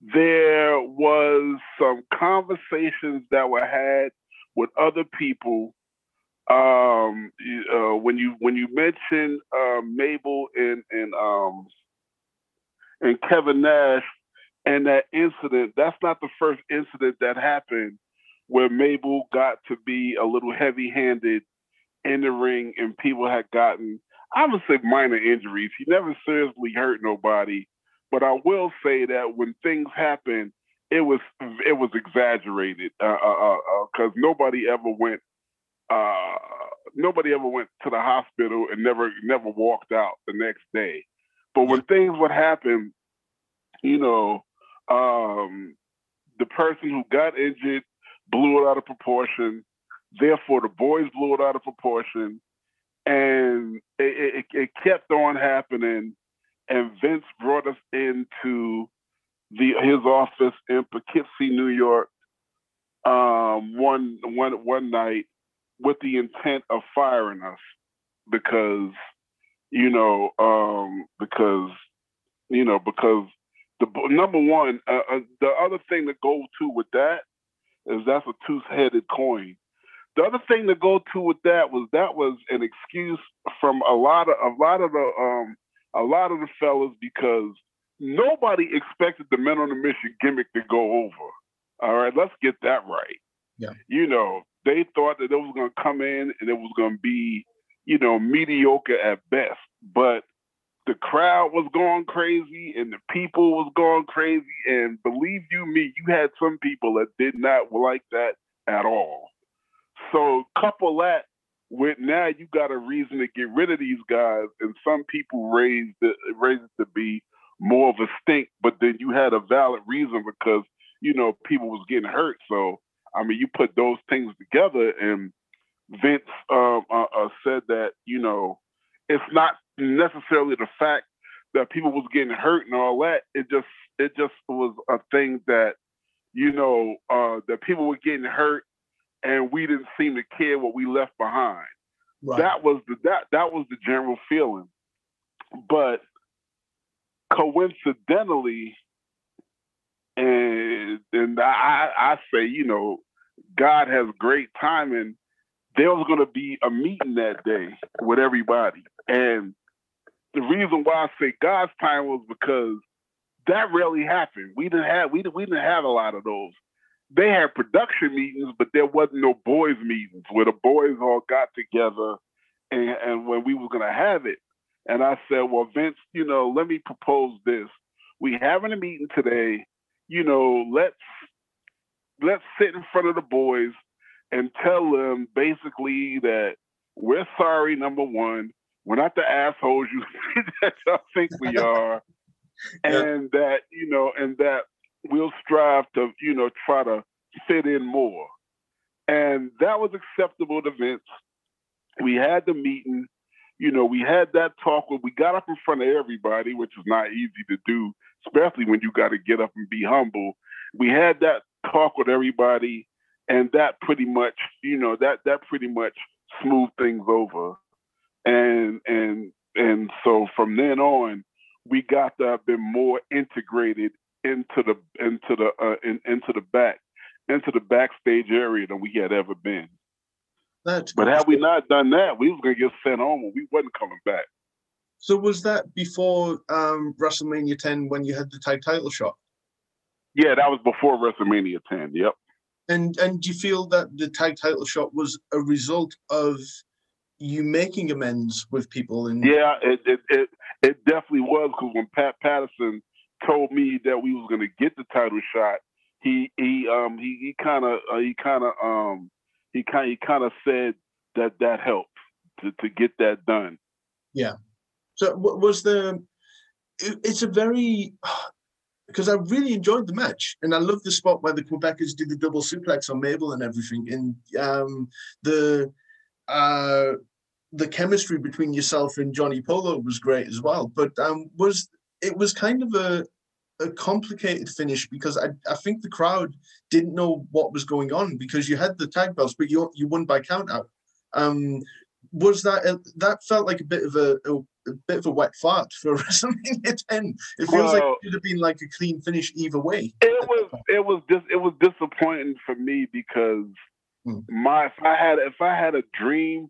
there was some conversations that were had with other people. Um, uh, when you when you mentioned uh, Mabel and and um, and Kevin Nash and that incident, that's not the first incident that happened where Mabel got to be a little heavy-handed in the ring, and people had gotten I would say minor injuries. He never seriously hurt nobody, but I will say that when things happen, it was it was exaggerated because uh, uh, uh, nobody ever went uh, nobody ever went to the hospital and never never walked out the next day. But when things would happen, you know, um, the person who got injured blew it out of proportion. Therefore, the boys blew it out of proportion and it, it, it, kept on happening. And Vince brought us into the his office in Poughkeepsie, New York, um, one one one night with the intent of firing us because you know um, because you know because the number one uh, uh, the other thing to go to with that is that's a two-headed coin the other thing to go to with that was that was an excuse from a lot of a lot of the um a lot of the fellas because nobody expected the men on the mission gimmick to go over. All right, let's get that right. Yeah. You know, they thought that it was gonna come in and it was gonna be, you know, mediocre at best. But the crowd was going crazy and the people was going crazy. And believe you me, you had some people that did not like that at all. So couple that with now you got a reason to get rid of these guys, and some people raised it raised it to be more of a stink, but then you had a valid reason because you know people was getting hurt. So I mean, you put those things together, and Vince um, uh, uh, said that you know it's not necessarily the fact that people was getting hurt and all that. It just it just was a thing that you know uh, that people were getting hurt and we didn't seem to care what we left behind. Right. That was the that that was the general feeling. But coincidentally, and and I I say, you know, God has great timing. there was going to be a meeting that day with everybody. And the reason why I say God's time was because that rarely happened. We didn't have we didn't, we didn't have a lot of those. They had production meetings, but there wasn't no boys meetings where the boys all got together and, and when we were going to have it. And I said, well, Vince, you know, let me propose this. We having a meeting today. You know, let's let's sit in front of the boys and tell them basically that we're sorry. Number one, we're not the assholes you that y'all think we are, and yeah. that you know, and that we'll strive to you know try to fit in more. And that was acceptable to Vince. We had the meeting you know, we had that talk where we got up in front of everybody, which is not easy to do, especially when you got to get up and be humble. We had that talk with everybody, and that pretty much, you know, that that pretty much smoothed things over. And and and so from then on, we got to have been more integrated into the into the uh, in, into the back into the backstage area than we had ever been. That's but had we not done that, we was gonna get sent home we wasn't coming back. So was that before um, WrestleMania 10 when you had the tag title shot? Yeah, that was before WrestleMania 10. Yep. And and do you feel that the tag title shot was a result of you making amends with people? And yeah, it it it, it definitely was because when Pat Patterson told me that we was gonna get the title shot, he he um he he kind of uh, he kind of um he kind he kind of said that that helped to to get that done. Yeah. So was the it's a very because I really enjoyed the match and I love the spot where the Quebecers did the double suplex on Mabel and everything and um, the uh, the chemistry between yourself and Johnny Polo was great as well. But um, was it was kind of a a complicated finish because I, I think the crowd didn't know what was going on because you had the tag belts, but you you won by count out. Um, was that a, that felt like a bit of a, a, a, bit of a wet fart for WrestleMania 10? It feels well, like it should have been like a clean finish either way. It was it was just it was disappointing for me because hmm. my if I had if I had a dream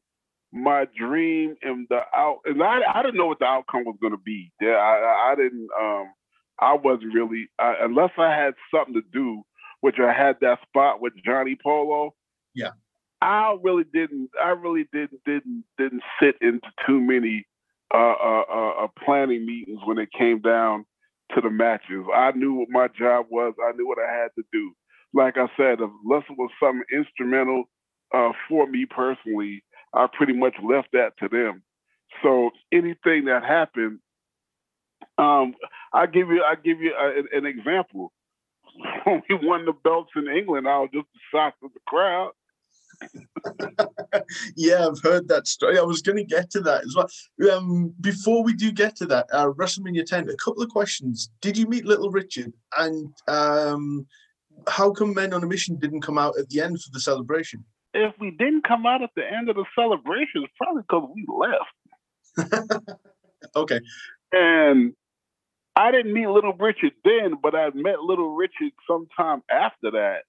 my dream and the out and I, I didn't know what the outcome was going to be. Yeah, I, I didn't um I wasn't really uh, unless I had something to do, which I had that spot with Johnny Polo. Yeah, I really didn't. I really didn't didn't didn't sit into too many uh, uh, uh, uh, planning meetings when it came down to the matches. I knew what my job was. I knew what I had to do. Like I said, unless it was something instrumental for me personally, I pretty much left that to them. So anything that happened, um, I give you I give you a, an example. When we won the belts in England, I was just shocked with the crowd. Yeah, I've heard that story. I was going to get to that as well. Um, before we do get to that, uh, WrestleMania 10, a couple of questions. Did you meet Little Richard? And um, how come Men on a Mission didn't come out at the end for the celebration? If we didn't come out at the end of the celebration, it's probably because we left. okay. And I didn't meet Little Richard then, but I met Little Richard sometime after that,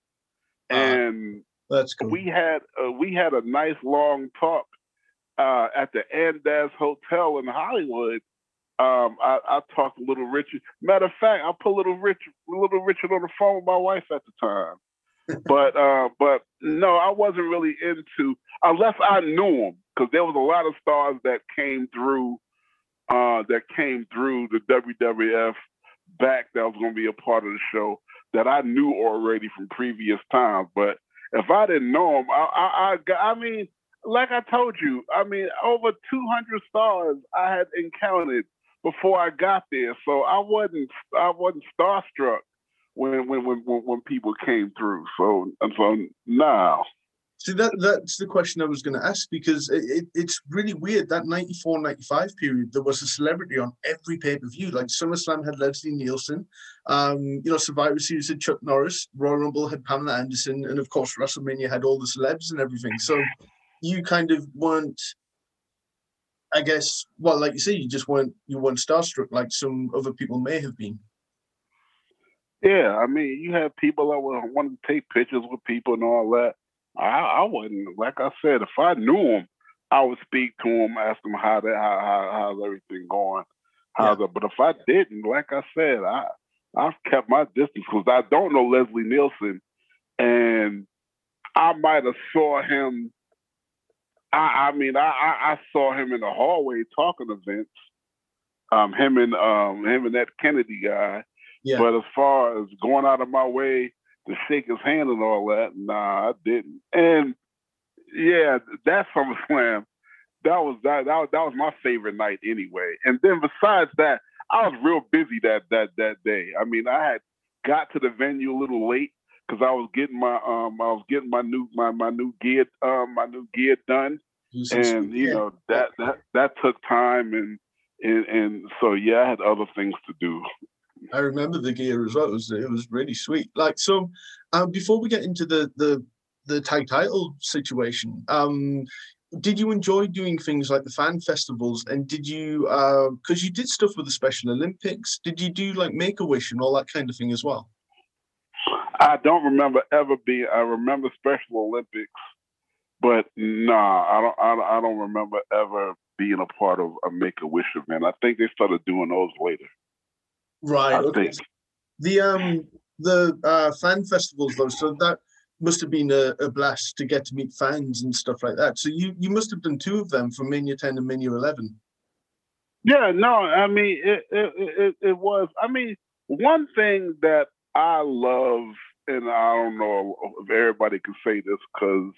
uh, and that's cool. we had uh, we had a nice long talk uh, at the Andaz Hotel in Hollywood. Um, I, I, talked to Little Richard. Matter of fact, I put Little Richard Little Richard on the phone with my wife at the time. but uh, but no, I wasn't really into unless I knew him because there was a lot of stars that came through uh, that came through the WWF back that was going to be a part of the show that I knew already from previous times. But if I didn't know him, I, I, I, I mean, like I told you, I mean, over 200 stars I had encountered before I got there, so I wasn't, I wasn't starstruck when when when when people came through. So so now. See, that that's the question I was going to ask because it, it, it's really weird. That 94 95 period, there was a celebrity on every pay per view. Like SummerSlam had Leslie Nielsen, um, you know, Survivor Series had Chuck Norris, Royal Rumble had Pamela Anderson, and of course, WrestleMania had all the celebs and everything. So you kind of weren't, I guess, well, like you say, you just weren't, you weren't starstruck like some other people may have been. Yeah, I mean, you have people that want to take pictures with people and all that I, I wouldn't. Like I said, if I knew him, I would speak to him, ask him how that how, how how's everything going. How's yeah. it? But if I didn't, like I said, I I've kept my distance because I don't know Leslie Nielsen, and I might have saw him. I, I mean, I, I saw him in the hallway talking to Vince. Um, him and um, him and that Kennedy guy. Yeah. But as far as going out of my way to shake his hand and all that, nah, I didn't. And yeah, that SummerSlam, that was that, that was that was my favorite night anyway. And then besides that, I was real busy that that that day. I mean, I had got to the venue a little late because I was getting my um I was getting my new my my new gear um my new gear done, and you know that that that took time and and and so yeah, I had other things to do. I remember the gear as well. It was it was really sweet. Like so, um, before we get into the the the tag title situation, um, did you enjoy doing things like the fan festivals? And did you because uh, you did stuff with the Special Olympics? Did you do like Make a Wish and all that kind of thing as well? I don't remember ever being. I remember Special Olympics, but nah, I don't. I, I don't remember ever being a part of a Make a Wish event. I think they started doing those later. Right. I okay. Think. The um the uh, fan festivals though, so that must have been a, a, blast to get to meet fans and stuff like that. So you you must have done two of them for Mania 10 and Mania 11. Yeah, no, I mean it it, it, it was. I mean, one thing that I love, and I don't know if everybody can say this because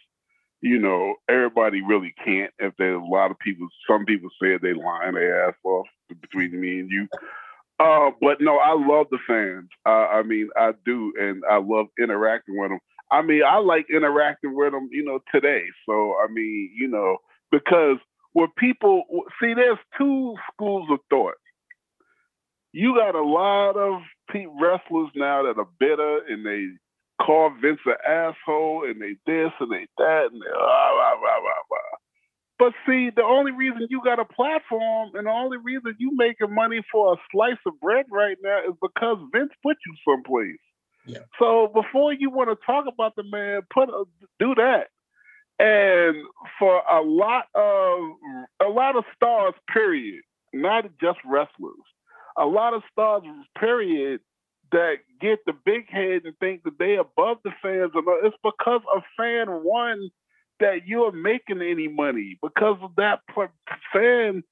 you know everybody really can't. If there's a lot of people, some people say they lying their ass off between me and you. Uh, but no, I love the fans. Uh, I mean, I do, and I love interacting with them. I mean, I like interacting with them, you know, today. So I mean, you know, because when people see, there's two schools of thought you got a lot of wrestlers now that are bitter and they call Vince an asshole and they this and they that and they blah, blah, blah, blah, blah. But see, the only reason you got a platform and the only reason you making money for a slice of bread right now is because Vince put you someplace. Yeah. So before you want to talk about the man, put a, do that. And for a lot of a lot of stars, period, not just wrestlers, a lot of stars, period, that get the big head and think that they above the fans. It's because a fan won that you're making any money because of that fan.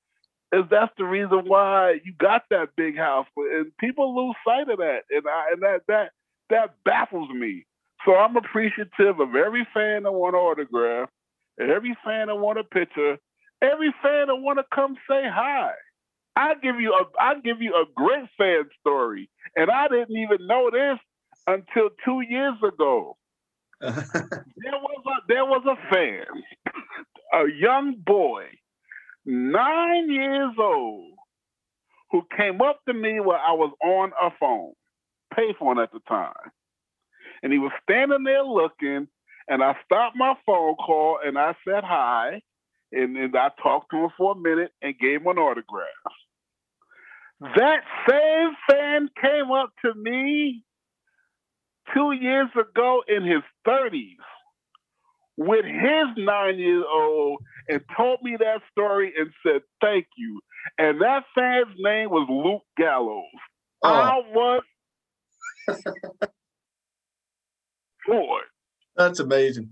Is that's the reason why you got that big house, and people lose sight of that, and I, and that that that baffles me. So I'm appreciative of every fan that want an autograph, every fan that want a picture, every fan that want to come say hi. I give you a I give you a great fan story, and I didn't even know this until two years ago. There was a there was a fan, a young boy, nine years old, who came up to me while I was on a phone, payphone at the time, and he was standing there looking, and I stopped my phone call and I said hi, and, and I talked to him for a minute and gave him an autograph. That same fan came up to me two years ago in his 30s with his nine years old and told me that story and said thank you. And that fan's name was Luke Gallows. Oh. I was boy. That's amazing.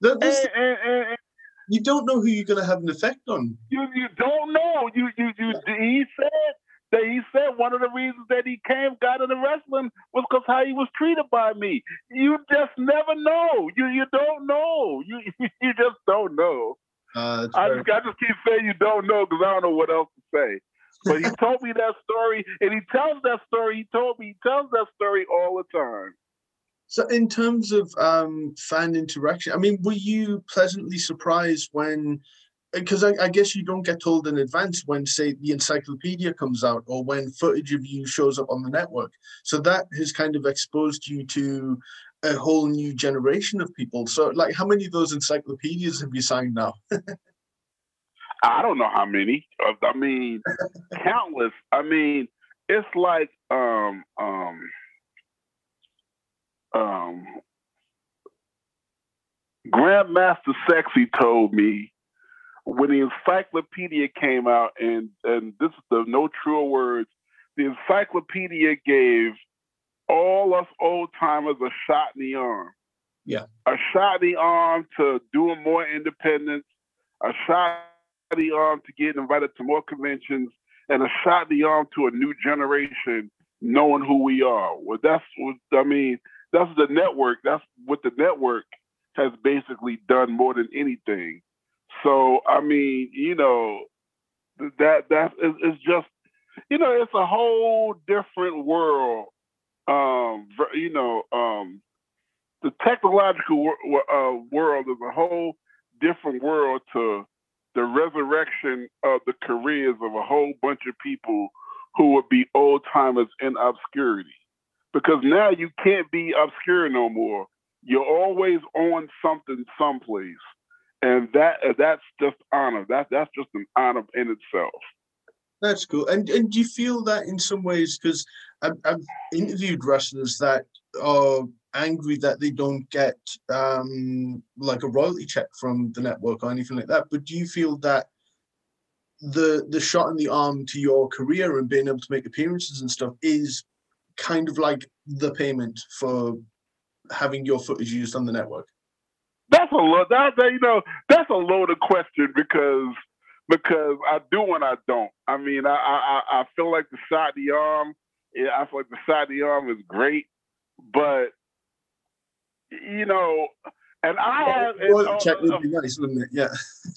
That, and, and, and, you don't know who you're going to have an effect on. You you don't know. You you you. He said that he said one of the reasons that he came got into wrestling was because how he was treated by me. You just never know. You you don't know. You you just don't know. Uh, I just I just keep saying you don't know because I don't know what else to say. But he told me that story, and he tells that story. He told me he tells that story all the time. So, in terms of um, fan interaction, I mean, were you pleasantly surprised when? Because I, I, guess you don't get told in advance when, say, the encyclopedia comes out or when footage of you shows up on the network. So that has kind of exposed you to a whole new generation of people. So, like, how many of those encyclopedias have you signed now? I don't know how many. I mean, countless. I mean, it's like um um um, Grandmaster Sexy told me when the encyclopedia came out, and and this is the no truer words. The encyclopedia gave all us old timers a shot in the arm. Yeah. A shot in the arm to doing more independence, a shot in the arm to get invited to more conventions, and a shot in the arm to a new generation knowing who we are. Well, that's what I mean. That's the network. That's what the network has basically done more than anything. So I mean, you know, that that is, just, you know, it's a whole different world. Um, you know, um, the technological uh, world is a whole different world to the resurrection of the careers of a whole bunch of people who would be old timers in obscurity. Because now you can't be obscure no more. You're always on something someplace. And that that's just honor. That that's just an honor in itself. That's cool. And and do you feel that in some ways? Because I've, I've interviewed wrestlers that are angry that they don't get um, like a royalty check from the network or anything like that. But do you feel that the the shot in the arm to your career and being able to make appearances and stuff is kind of like the payment for having your footage used on the network? That's a lot. That, that you know, that's a loaded question because because I do and I don't. I mean, I I, I feel like the shot in the arm. Yeah, I feel like the shot in the arm is great, but you know, and I have well, check would be nice, wouldn't it? Yeah.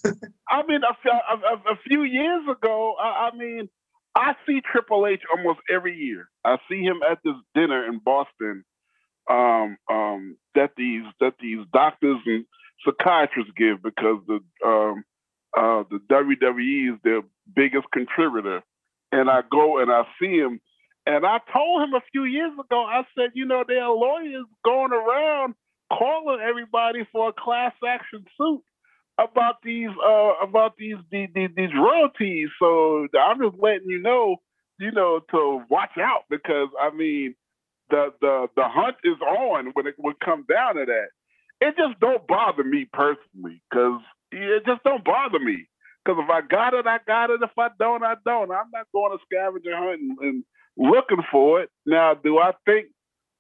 I mean, a, a, a, few years ago, I, I mean, I see Triple H almost every year. I see him at this dinner in Boston um, um, that these that these doctors and psychiatrists give because the um, uh, the WWE is their biggest contributor, and I go and I see him, and I told him a few years ago. I said, you know, there are lawyers going around calling everybody for a class action suit about these uh about these these, these royalties. So I'm just letting you know, you know, to watch out because I mean the the the hunt is on when it would come down to that. It just don't bother me personally because it just don't bother me. Because if I got it, I got it. If I don't, I don't. I'm not going to scavenger hunt and, and looking for it. Now, do I think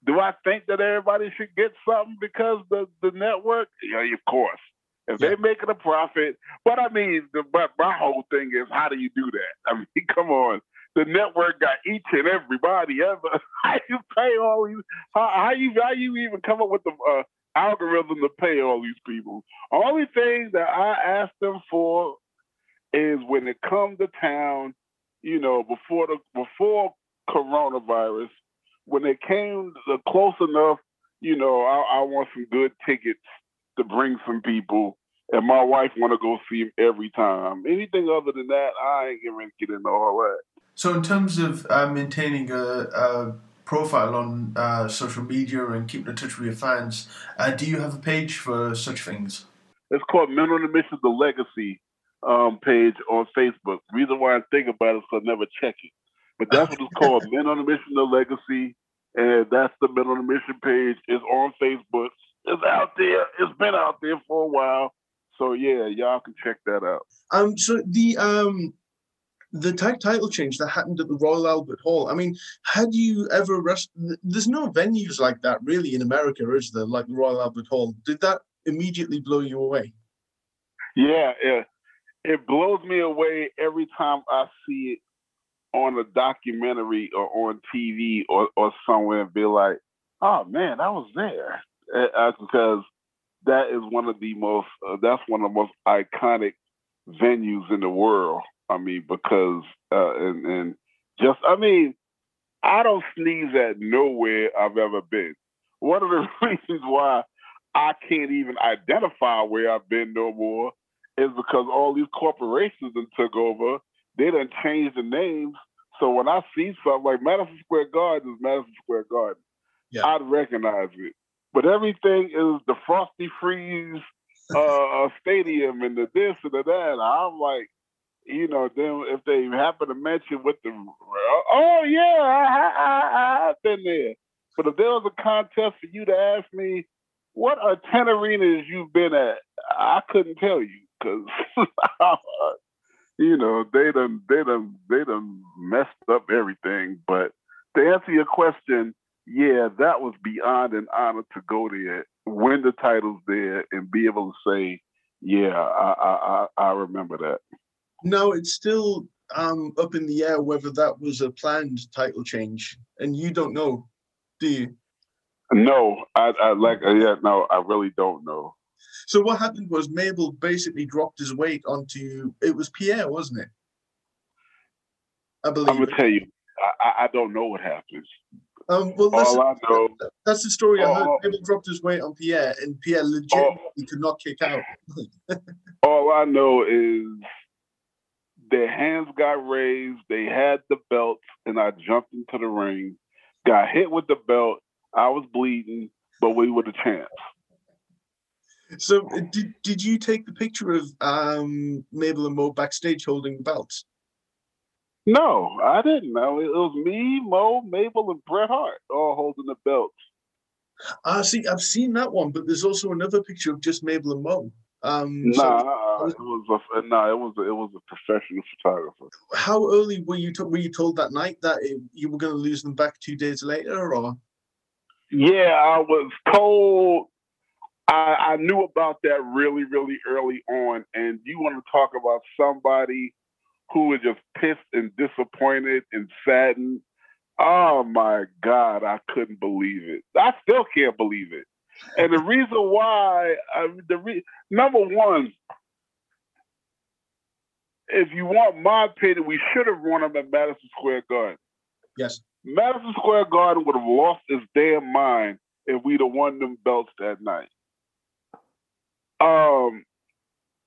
do I think that everybody should get something because the the network? Yeah, of course. If yeah. they're making a profit, but I mean, the, but my whole thing is, how do you do that? I mean, come on. The network got each and everybody ever. How you pay all these? How, how you how you even come up with the uh, algorithm to pay all these people? Only thing that I ask them for is when it comes to town, you know, before the before coronavirus, when they came close enough, you know, I, I want some good tickets to bring some people, and my wife want to go see him every time. Anything other than that, I ain't gonna get into all that. So, in terms of uh, maintaining a, a, profile on uh, social media and keeping in touch with your fans, uh, do you have a page for such things? It's called Men on a Mission: The Legacy um, page on Facebook. Reason why I think about it is because I never check it. But that's what it's called, Men on a Mission: The Legacy, and that's the Men on a Mission page. It's on Facebook. It's out there. It's been out there for a while. So yeah, y'all can check that out. Um, so the um, the tag title change that happened at the Royal Albert Hall. I mean, had you ever? There's no venues like that really in America, is there? Like the Royal Albert Hall. Did that immediately blow you away? Yeah, yeah. It blows me away every time I see it on a documentary or on TV or, or somewhere and be like, oh man, I was there. Uh, because that is one of the most, uh, that's one of the most iconic venues in the world. I mean, because, uh, and, and just, I mean, I don't sneeze at nowhere I've ever been. One of the reasons why I can't even identify where I've been no more is because all these corporations that took over, they done changed the names. So when I see something like Madison Square Garden is Madison Square Garden, yeah. I'd recognize it. But everything is the Frosty Freeze uh, stadium and the this and the that. I'm like, you know, then if they happen to mention with the, oh yeah, I, I, I, have been there. But if there was a contest for you to ask me what are 10 arenas you've been at? I couldn't tell you because, you know, they done, they done, they done messed up everything. But to answer your question, yeah, that was beyond an honor to go there, win the titles there, and be able to say, yeah, I, I, I remember that. No, it's still um, up in the air whether that was a planned title change, and you don't know, do you? No, I, I like uh, yeah, no, I really don't know. So what happened was Mabel basically dropped his weight onto it was Pierre, wasn't it? I believe. I'm gonna tell you, I, I don't know what happened. Um, well, listen, All I know, that's the story I heard. Oh. Mabel dropped his weight on Pierre, and Pierre legitimately could not kick out. all I know is their hands got raised, they had the belts, and I jumped into the ring, got hit with the belt. I was bleeding, but we were the champs. So uh, did did you take the picture of um, Mabel and Mo backstage holding the belts? No, I didn't know. It was me, Mo, Mabel, and Bret Hart all holding the belts. Ah, see, I've seen that one, but there's also another picture of just Mabel and Mo. Um, so Nah, uh, it was a nah, it was a, it was a professional photographer. how early were you to, were you told that night that it, you were going to lose them back two days later, or Yeah, I was told. I, I knew about that really, really early on. And you want to talk about somebody who was just pissed and disappointed and saddened. Oh my God, I couldn't believe it. I still can't believe it. And the reason why, I, the re- number one, if you want my opinion, we should have won them at Madison Square Garden. yes? Madison Square Garden would have lost its damn mind if we'd have won them belts that night. Um,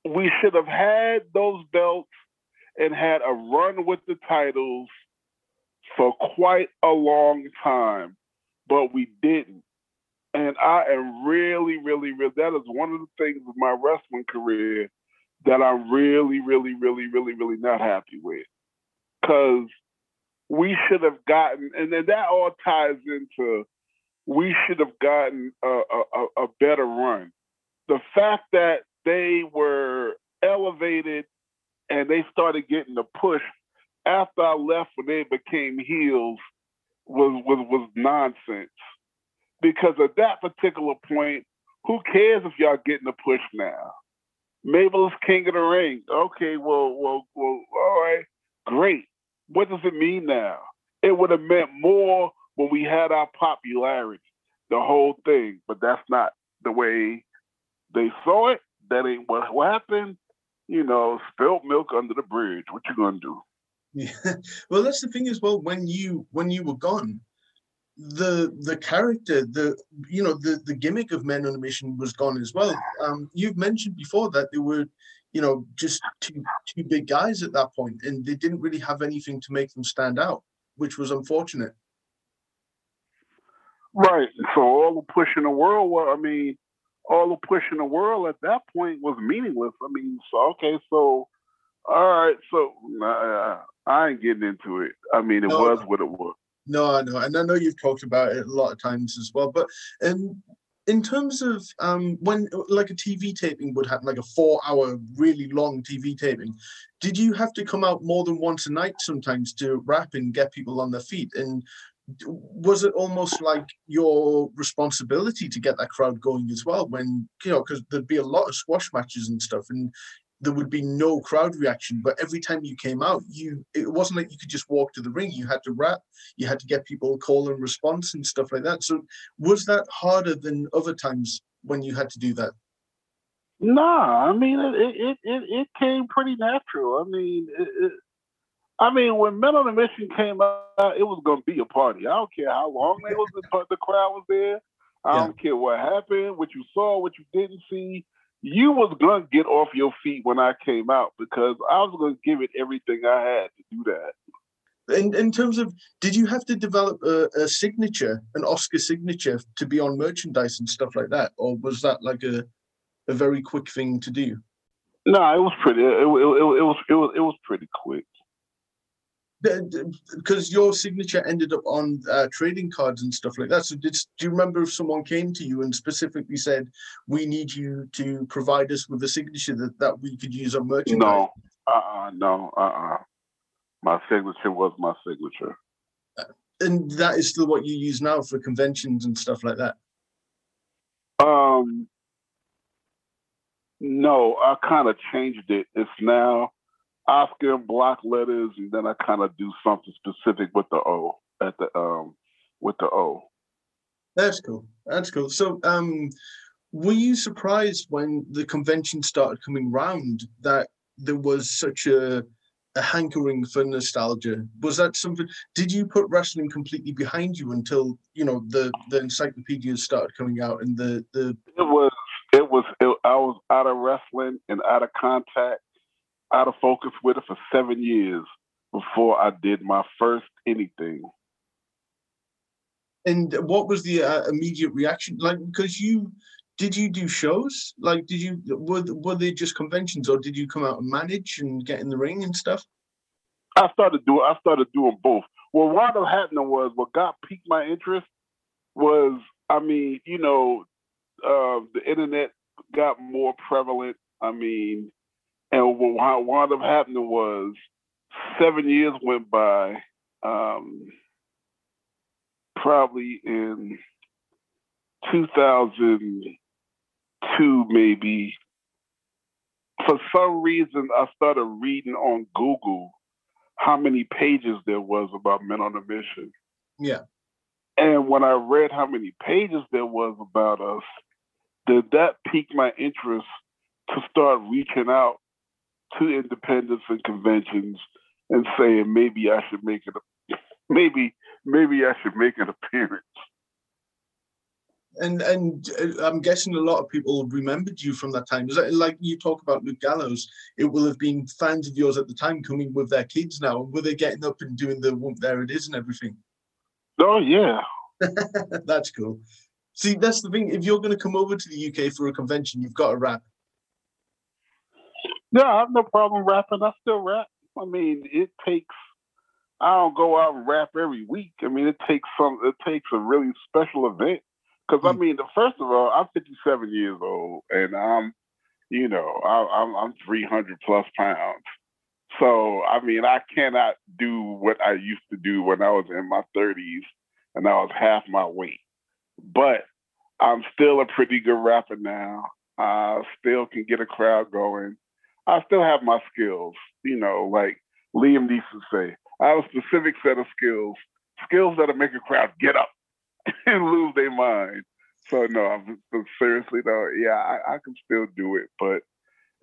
we should have had those belts and had a run with the titles for quite a long time, but we didn't. And I am really, really, really, that is one of the things with my wrestling career that I'm really, really, really, really, really not happy with. Because we should have gotten, and then that all ties into we should have gotten a, a- a better run. The fact that they were elevated and they started getting the push after I left when they became heels was was was nonsense. Because at that particular point, who cares if y'all getting a push now? Mabel is king of the ring. Okay, well, well, well, all right, great. What does it mean now? It would have meant more when we had our popularity, the whole thing. But that's not the way they saw it. That ain't what, what happened. You know, spilled milk under the bridge. What you gonna do? Yeah. Well, that's the thing as well. When you when you were gone, the the character, the you know the the gimmick of Men on a Mission was gone as well. Um, you've mentioned before that they were, you know, just two two big guys at that point, and they didn't really have anything to make them stand out, which was unfortunate. Right. So all the push in the world, well, I mean, all the push in the world at that point was meaningless. I mean, so okay, so all right, so uh, I ain't getting into it. I mean, it No, was what it was. No, I know, and I know you've talked about it a lot of times as well. But um, in terms of um, when like a TV taping would happen, like a four-hour, really long TV taping, did you have to come out more than once a night sometimes to rap and get people on their feet? And was it almost like your responsibility to get that crowd going as well? When you know, because there'd be a lot of squash matches and stuff, and there would be no crowd reaction. But every time you came out, you it wasn't like you could just walk to the ring. You had to rap you had to get people call and response and stuff like that. So was that harder than other times when you had to do that? Nah, I mean, it it it, it, came pretty natural. I mean, it, it, I mean, when Men on the Mission came out, it was gonna be a party. I don't care how long they was the, the crowd was there. I Yeah. don't care what happened, what you saw, what you didn't see. You was gonna get off your feet when I came out because I was gonna give it everything I had to do that. In, in terms of, did you have to develop a, a signature, an Oscar signature to be on merchandise and stuff like that? Or was that like a, a very quick thing to do? No, it was pretty. It, it, it, it was it was it was pretty quick. Because your signature ended up on uh, trading cards and stuff like that. So, did, do you remember if someone came to you and specifically said, "We need you to provide us with a signature that, that we could use on merchandise"? No, uh, uh no, uh, uh My signature was my signature. Uh, and that is still what you use now for conventions and stuff like that. Um, no, I kind of changed it. It's now Oscar block letters, and then I kind of do something specific with the O at the um with the O. That's cool. That's cool. So, um, were you surprised when the convention started coming round that there was such a a hankering for nostalgia? Was that something? Did you put wrestling completely behind you until you know the the encyclopedias started coming out and the the? It was it was it, I was out of wrestling and out of contact out of focus with it for seven years before I did my first anything. And what was the uh, immediate reaction like? Because you did you do shows? Like, did you were were they just conventions, or did you come out and manage and get in the ring and stuff? I started doing I started doing both. Well, what wound up happening was what got piqued my interest was I mean, you know, uh, the internet got more prevalent. I mean, and what wound up happening was seven years went by, um, probably in 2002, maybe. For some reason, I started reading on Google how many pages there was about men on a mission. Yeah. And when I read how many pages there was about us, did that pique my interest to start reaching out to independents and conventions and saying maybe I should make it a, maybe maybe I should make an appearance. And and uh, I'm guessing a lot of people remembered you from that time. Is that like you talk about Luke Gallows? It will have been fans of yours at the time coming with their kids now. And were they getting up and doing the whoop there it is and everything? Oh yeah. that's cool. See, that's the thing. If you're going to come over to the UK for a convention, you've got to rap. Yeah, I have no problem rapping. I still rap. I mean, it takes. I don't go out and rap every week. I mean, it takes some. It takes a really special event. Because I hmm. mean, first of all, I'm 57 years old, and I'm, you know, I, I'm I'm 300 plus pounds. So I mean, I cannot do what I used to do when I was in my 30s, and I was half my weight. But I'm still a pretty good rapper now. I still can get a crowd going. I still have my skills, you know, like Liam Neeson say, I have a specific set of skills, skills that'll make a crowd get up and lose their mind. So no, I'm seriously though, yeah, I, I, can still do it, but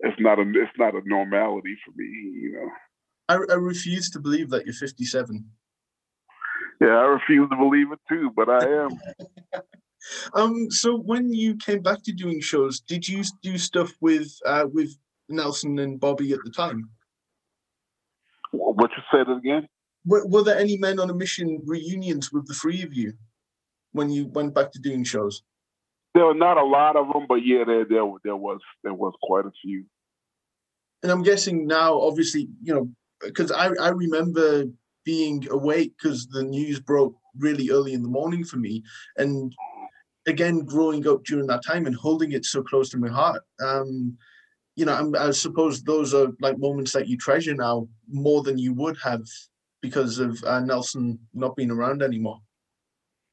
it's not a it's not a normality for me, you know. I, I refuse to believe that you're 57. Yeah, I refuse to believe it too, but I am. um, so when you came back to doing shows, did you do stuff with uh, with Nelson and Bobby at the time. What you said again? Were, were there any men on a mission reunions with the three of you when you went back to doing shows? There were not a lot of them, but yeah, there there there was there was quite a few. And I'm guessing now, obviously, you know, because I I remember being awake because the news broke really early in the morning for me, and again growing up during that time and holding it so close to my heart. Um, you know, I suppose those are like moments that you treasure now more than you would have because of uh, Nelson not being around anymore.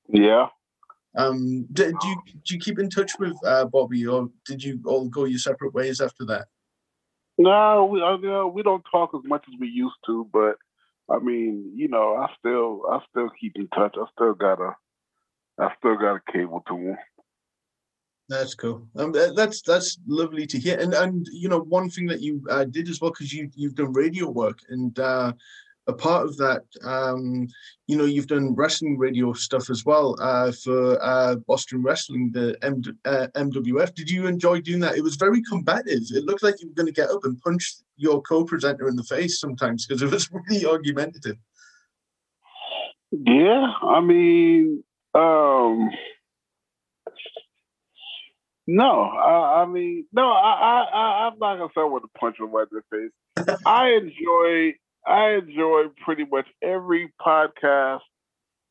Yeah. Um, do, do you do you keep in touch with uh, Bobby, or did you all go your separate ways after that? No, we uh, we don't talk as much as we used to, but I mean, you know, I still I still keep in touch. I still got a I still got a cable to him. That's cool. Um, that's that's lovely to hear. And and you know one thing that you uh, did as well because you you've done radio work and uh, a part of that, um, you know, you've done wrestling radio stuff as well uh, for uh, Boston Wrestling, the M- uh, MWF. Did you enjoy doing that? It was very combative. It looked like you were going to get up and punch your co-presenter in the face sometimes because it was really argumentative. Yeah, I mean. Um no, I, I mean, no, I, I, I'm not gonna say I a punch right in the face. I enjoy, I enjoy pretty much every podcast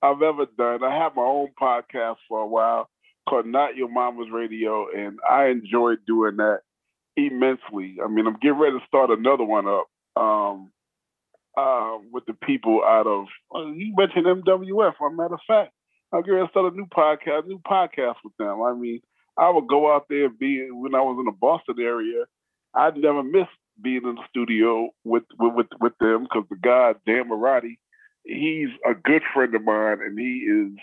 I've ever done. I have my own podcast for a while called Not Your Mama's Radio, and I enjoy doing that immensely. I mean, I'm getting ready to start another one up um, uh, with the people out of, well, you mentioned MWF. As a matter of fact, I'm getting ready to start a new podcast, new podcast with them. I mean, I would go out there and be, when I was in the Boston area, I'd never miss being in the studio with with with, with them because the guy Dan Marati, he's a good friend of mine and he is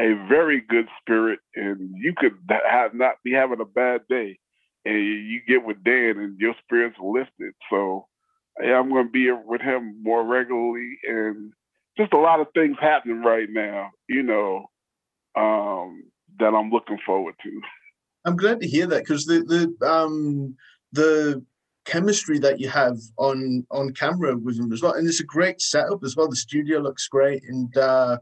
a very good spirit and you could have not be having a bad day and you get with Dan and your spirits lifted. So yeah, I'm going to be with him more regularly and just a lot of things happening right now, you know, um, that I'm looking forward to. I'm glad to hear that because the the um the chemistry that you have on on camera with him as well, and it's a great setup as well. The studio looks great, and uh,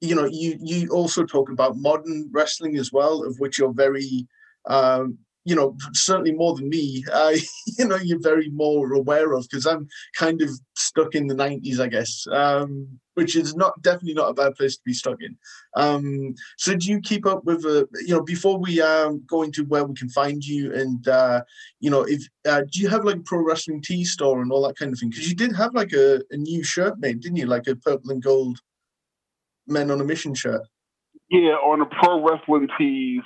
you know you you also talk about modern wrestling as well, of which you're very um, you know, certainly more than me, uh, you know, you're very more aware of because I'm kind of stuck in the 90s, I guess, um, which is not definitely not a bad place to be stuck in. Um, so do you keep up with, uh, you know, before we um, go into where we can find you and, uh, you know, if, uh, do you have like a pro wrestling tea store and all that kind of thing? Because you did have like a, a new shirt made, didn't you? Like a purple and gold men on a mission shirt. Yeah, on the pro wrestling tees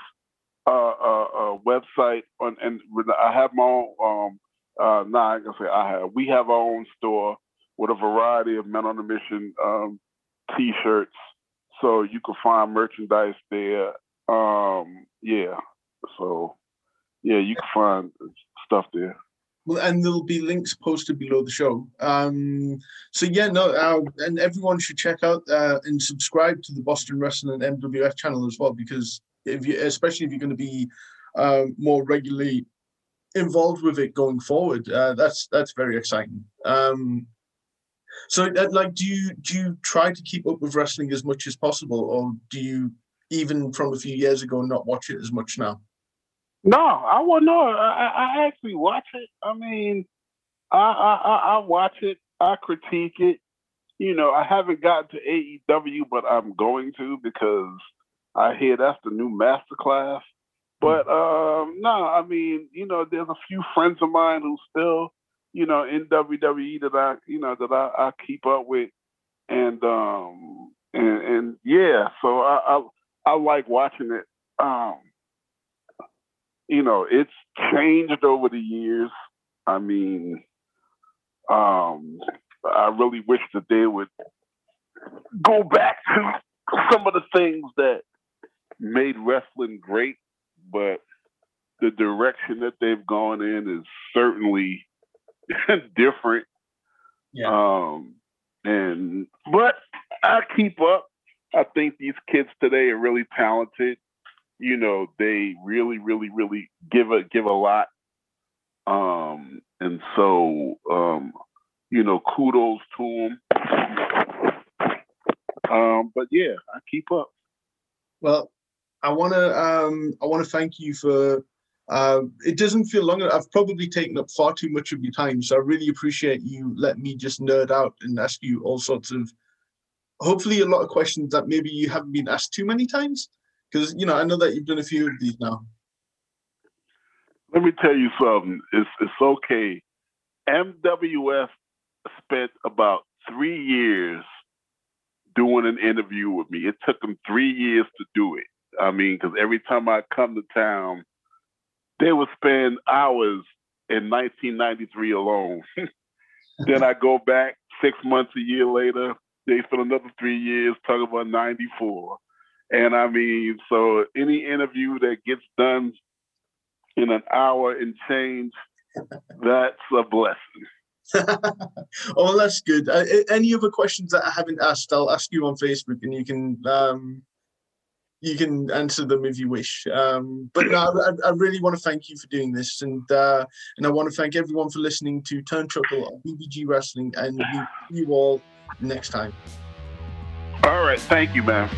uh, uh, uh, website on, and I have my own. Um, uh, nah, I can say I have. We have our own store with a variety of Men on a Mission um, T-shirts, so you can find merchandise there. Um, yeah, so yeah, you can find stuff there. Well, and there'll be links posted below the show. Um, so yeah, no, uh, and everyone should check out uh, and subscribe to the Boston Wrestling and MWF channel as well because if you, especially if you're going to be um, more regularly involved with it going forward, uh, that's that's very exciting. Um, so, uh, like, do you do you try to keep up with wrestling as much as possible, or do you even from a few years ago not watch it as much now? No, I will no. I, I actually watch it. I mean, I, I I watch it. I critique it. You know, I haven't gotten to AEW, but I'm going to because I hear that's the new master class. But um, no, I mean, you know, there's a few friends of mine who still, you know, in WWE that I, you know, that I, I keep up with, and um, and, and yeah, so I, I I like watching it. Um, you know, it's changed over the years. I mean, um, I really wish that they would go back to some of the things that made wrestling great, but the direction that they've gone in is certainly different. Yeah. Um, and but I keep up. I think these kids today are really talented. You know, they really, really, really give a give a lot. Um, and so, um, you know, kudos to them. Um, but yeah, I keep up. Well, I want to um, I want to thank you for. Uh, it doesn't feel long. I've probably taken up far too much of your time, so I really appreciate you letting me just nerd out and ask you all sorts of, hopefully, a lot of questions that maybe you haven't been asked too many times. Because you know, I know that you've done a few of these now. Let me tell you something. It's it's okay. MWF spent about three years doing an interview with me. It took them three years to do it. I mean, because every time I come to town, they would spend hours in 1993 alone. then I go back six months, a year later, they spend another three years talking about 94. And I mean, so any interview that gets done in an hour and change, that's a blessing. oh, that's good. Uh, any other questions that I haven't asked, I'll ask you on Facebook, and you can um, you can answer them if you wish. Um, but no, I, I, really want to thank you for doing this, and uh, and I want to thank everyone for listening to Turn Chuckle on BBG Wrestling, and you, you all next time. All right, thank you, man.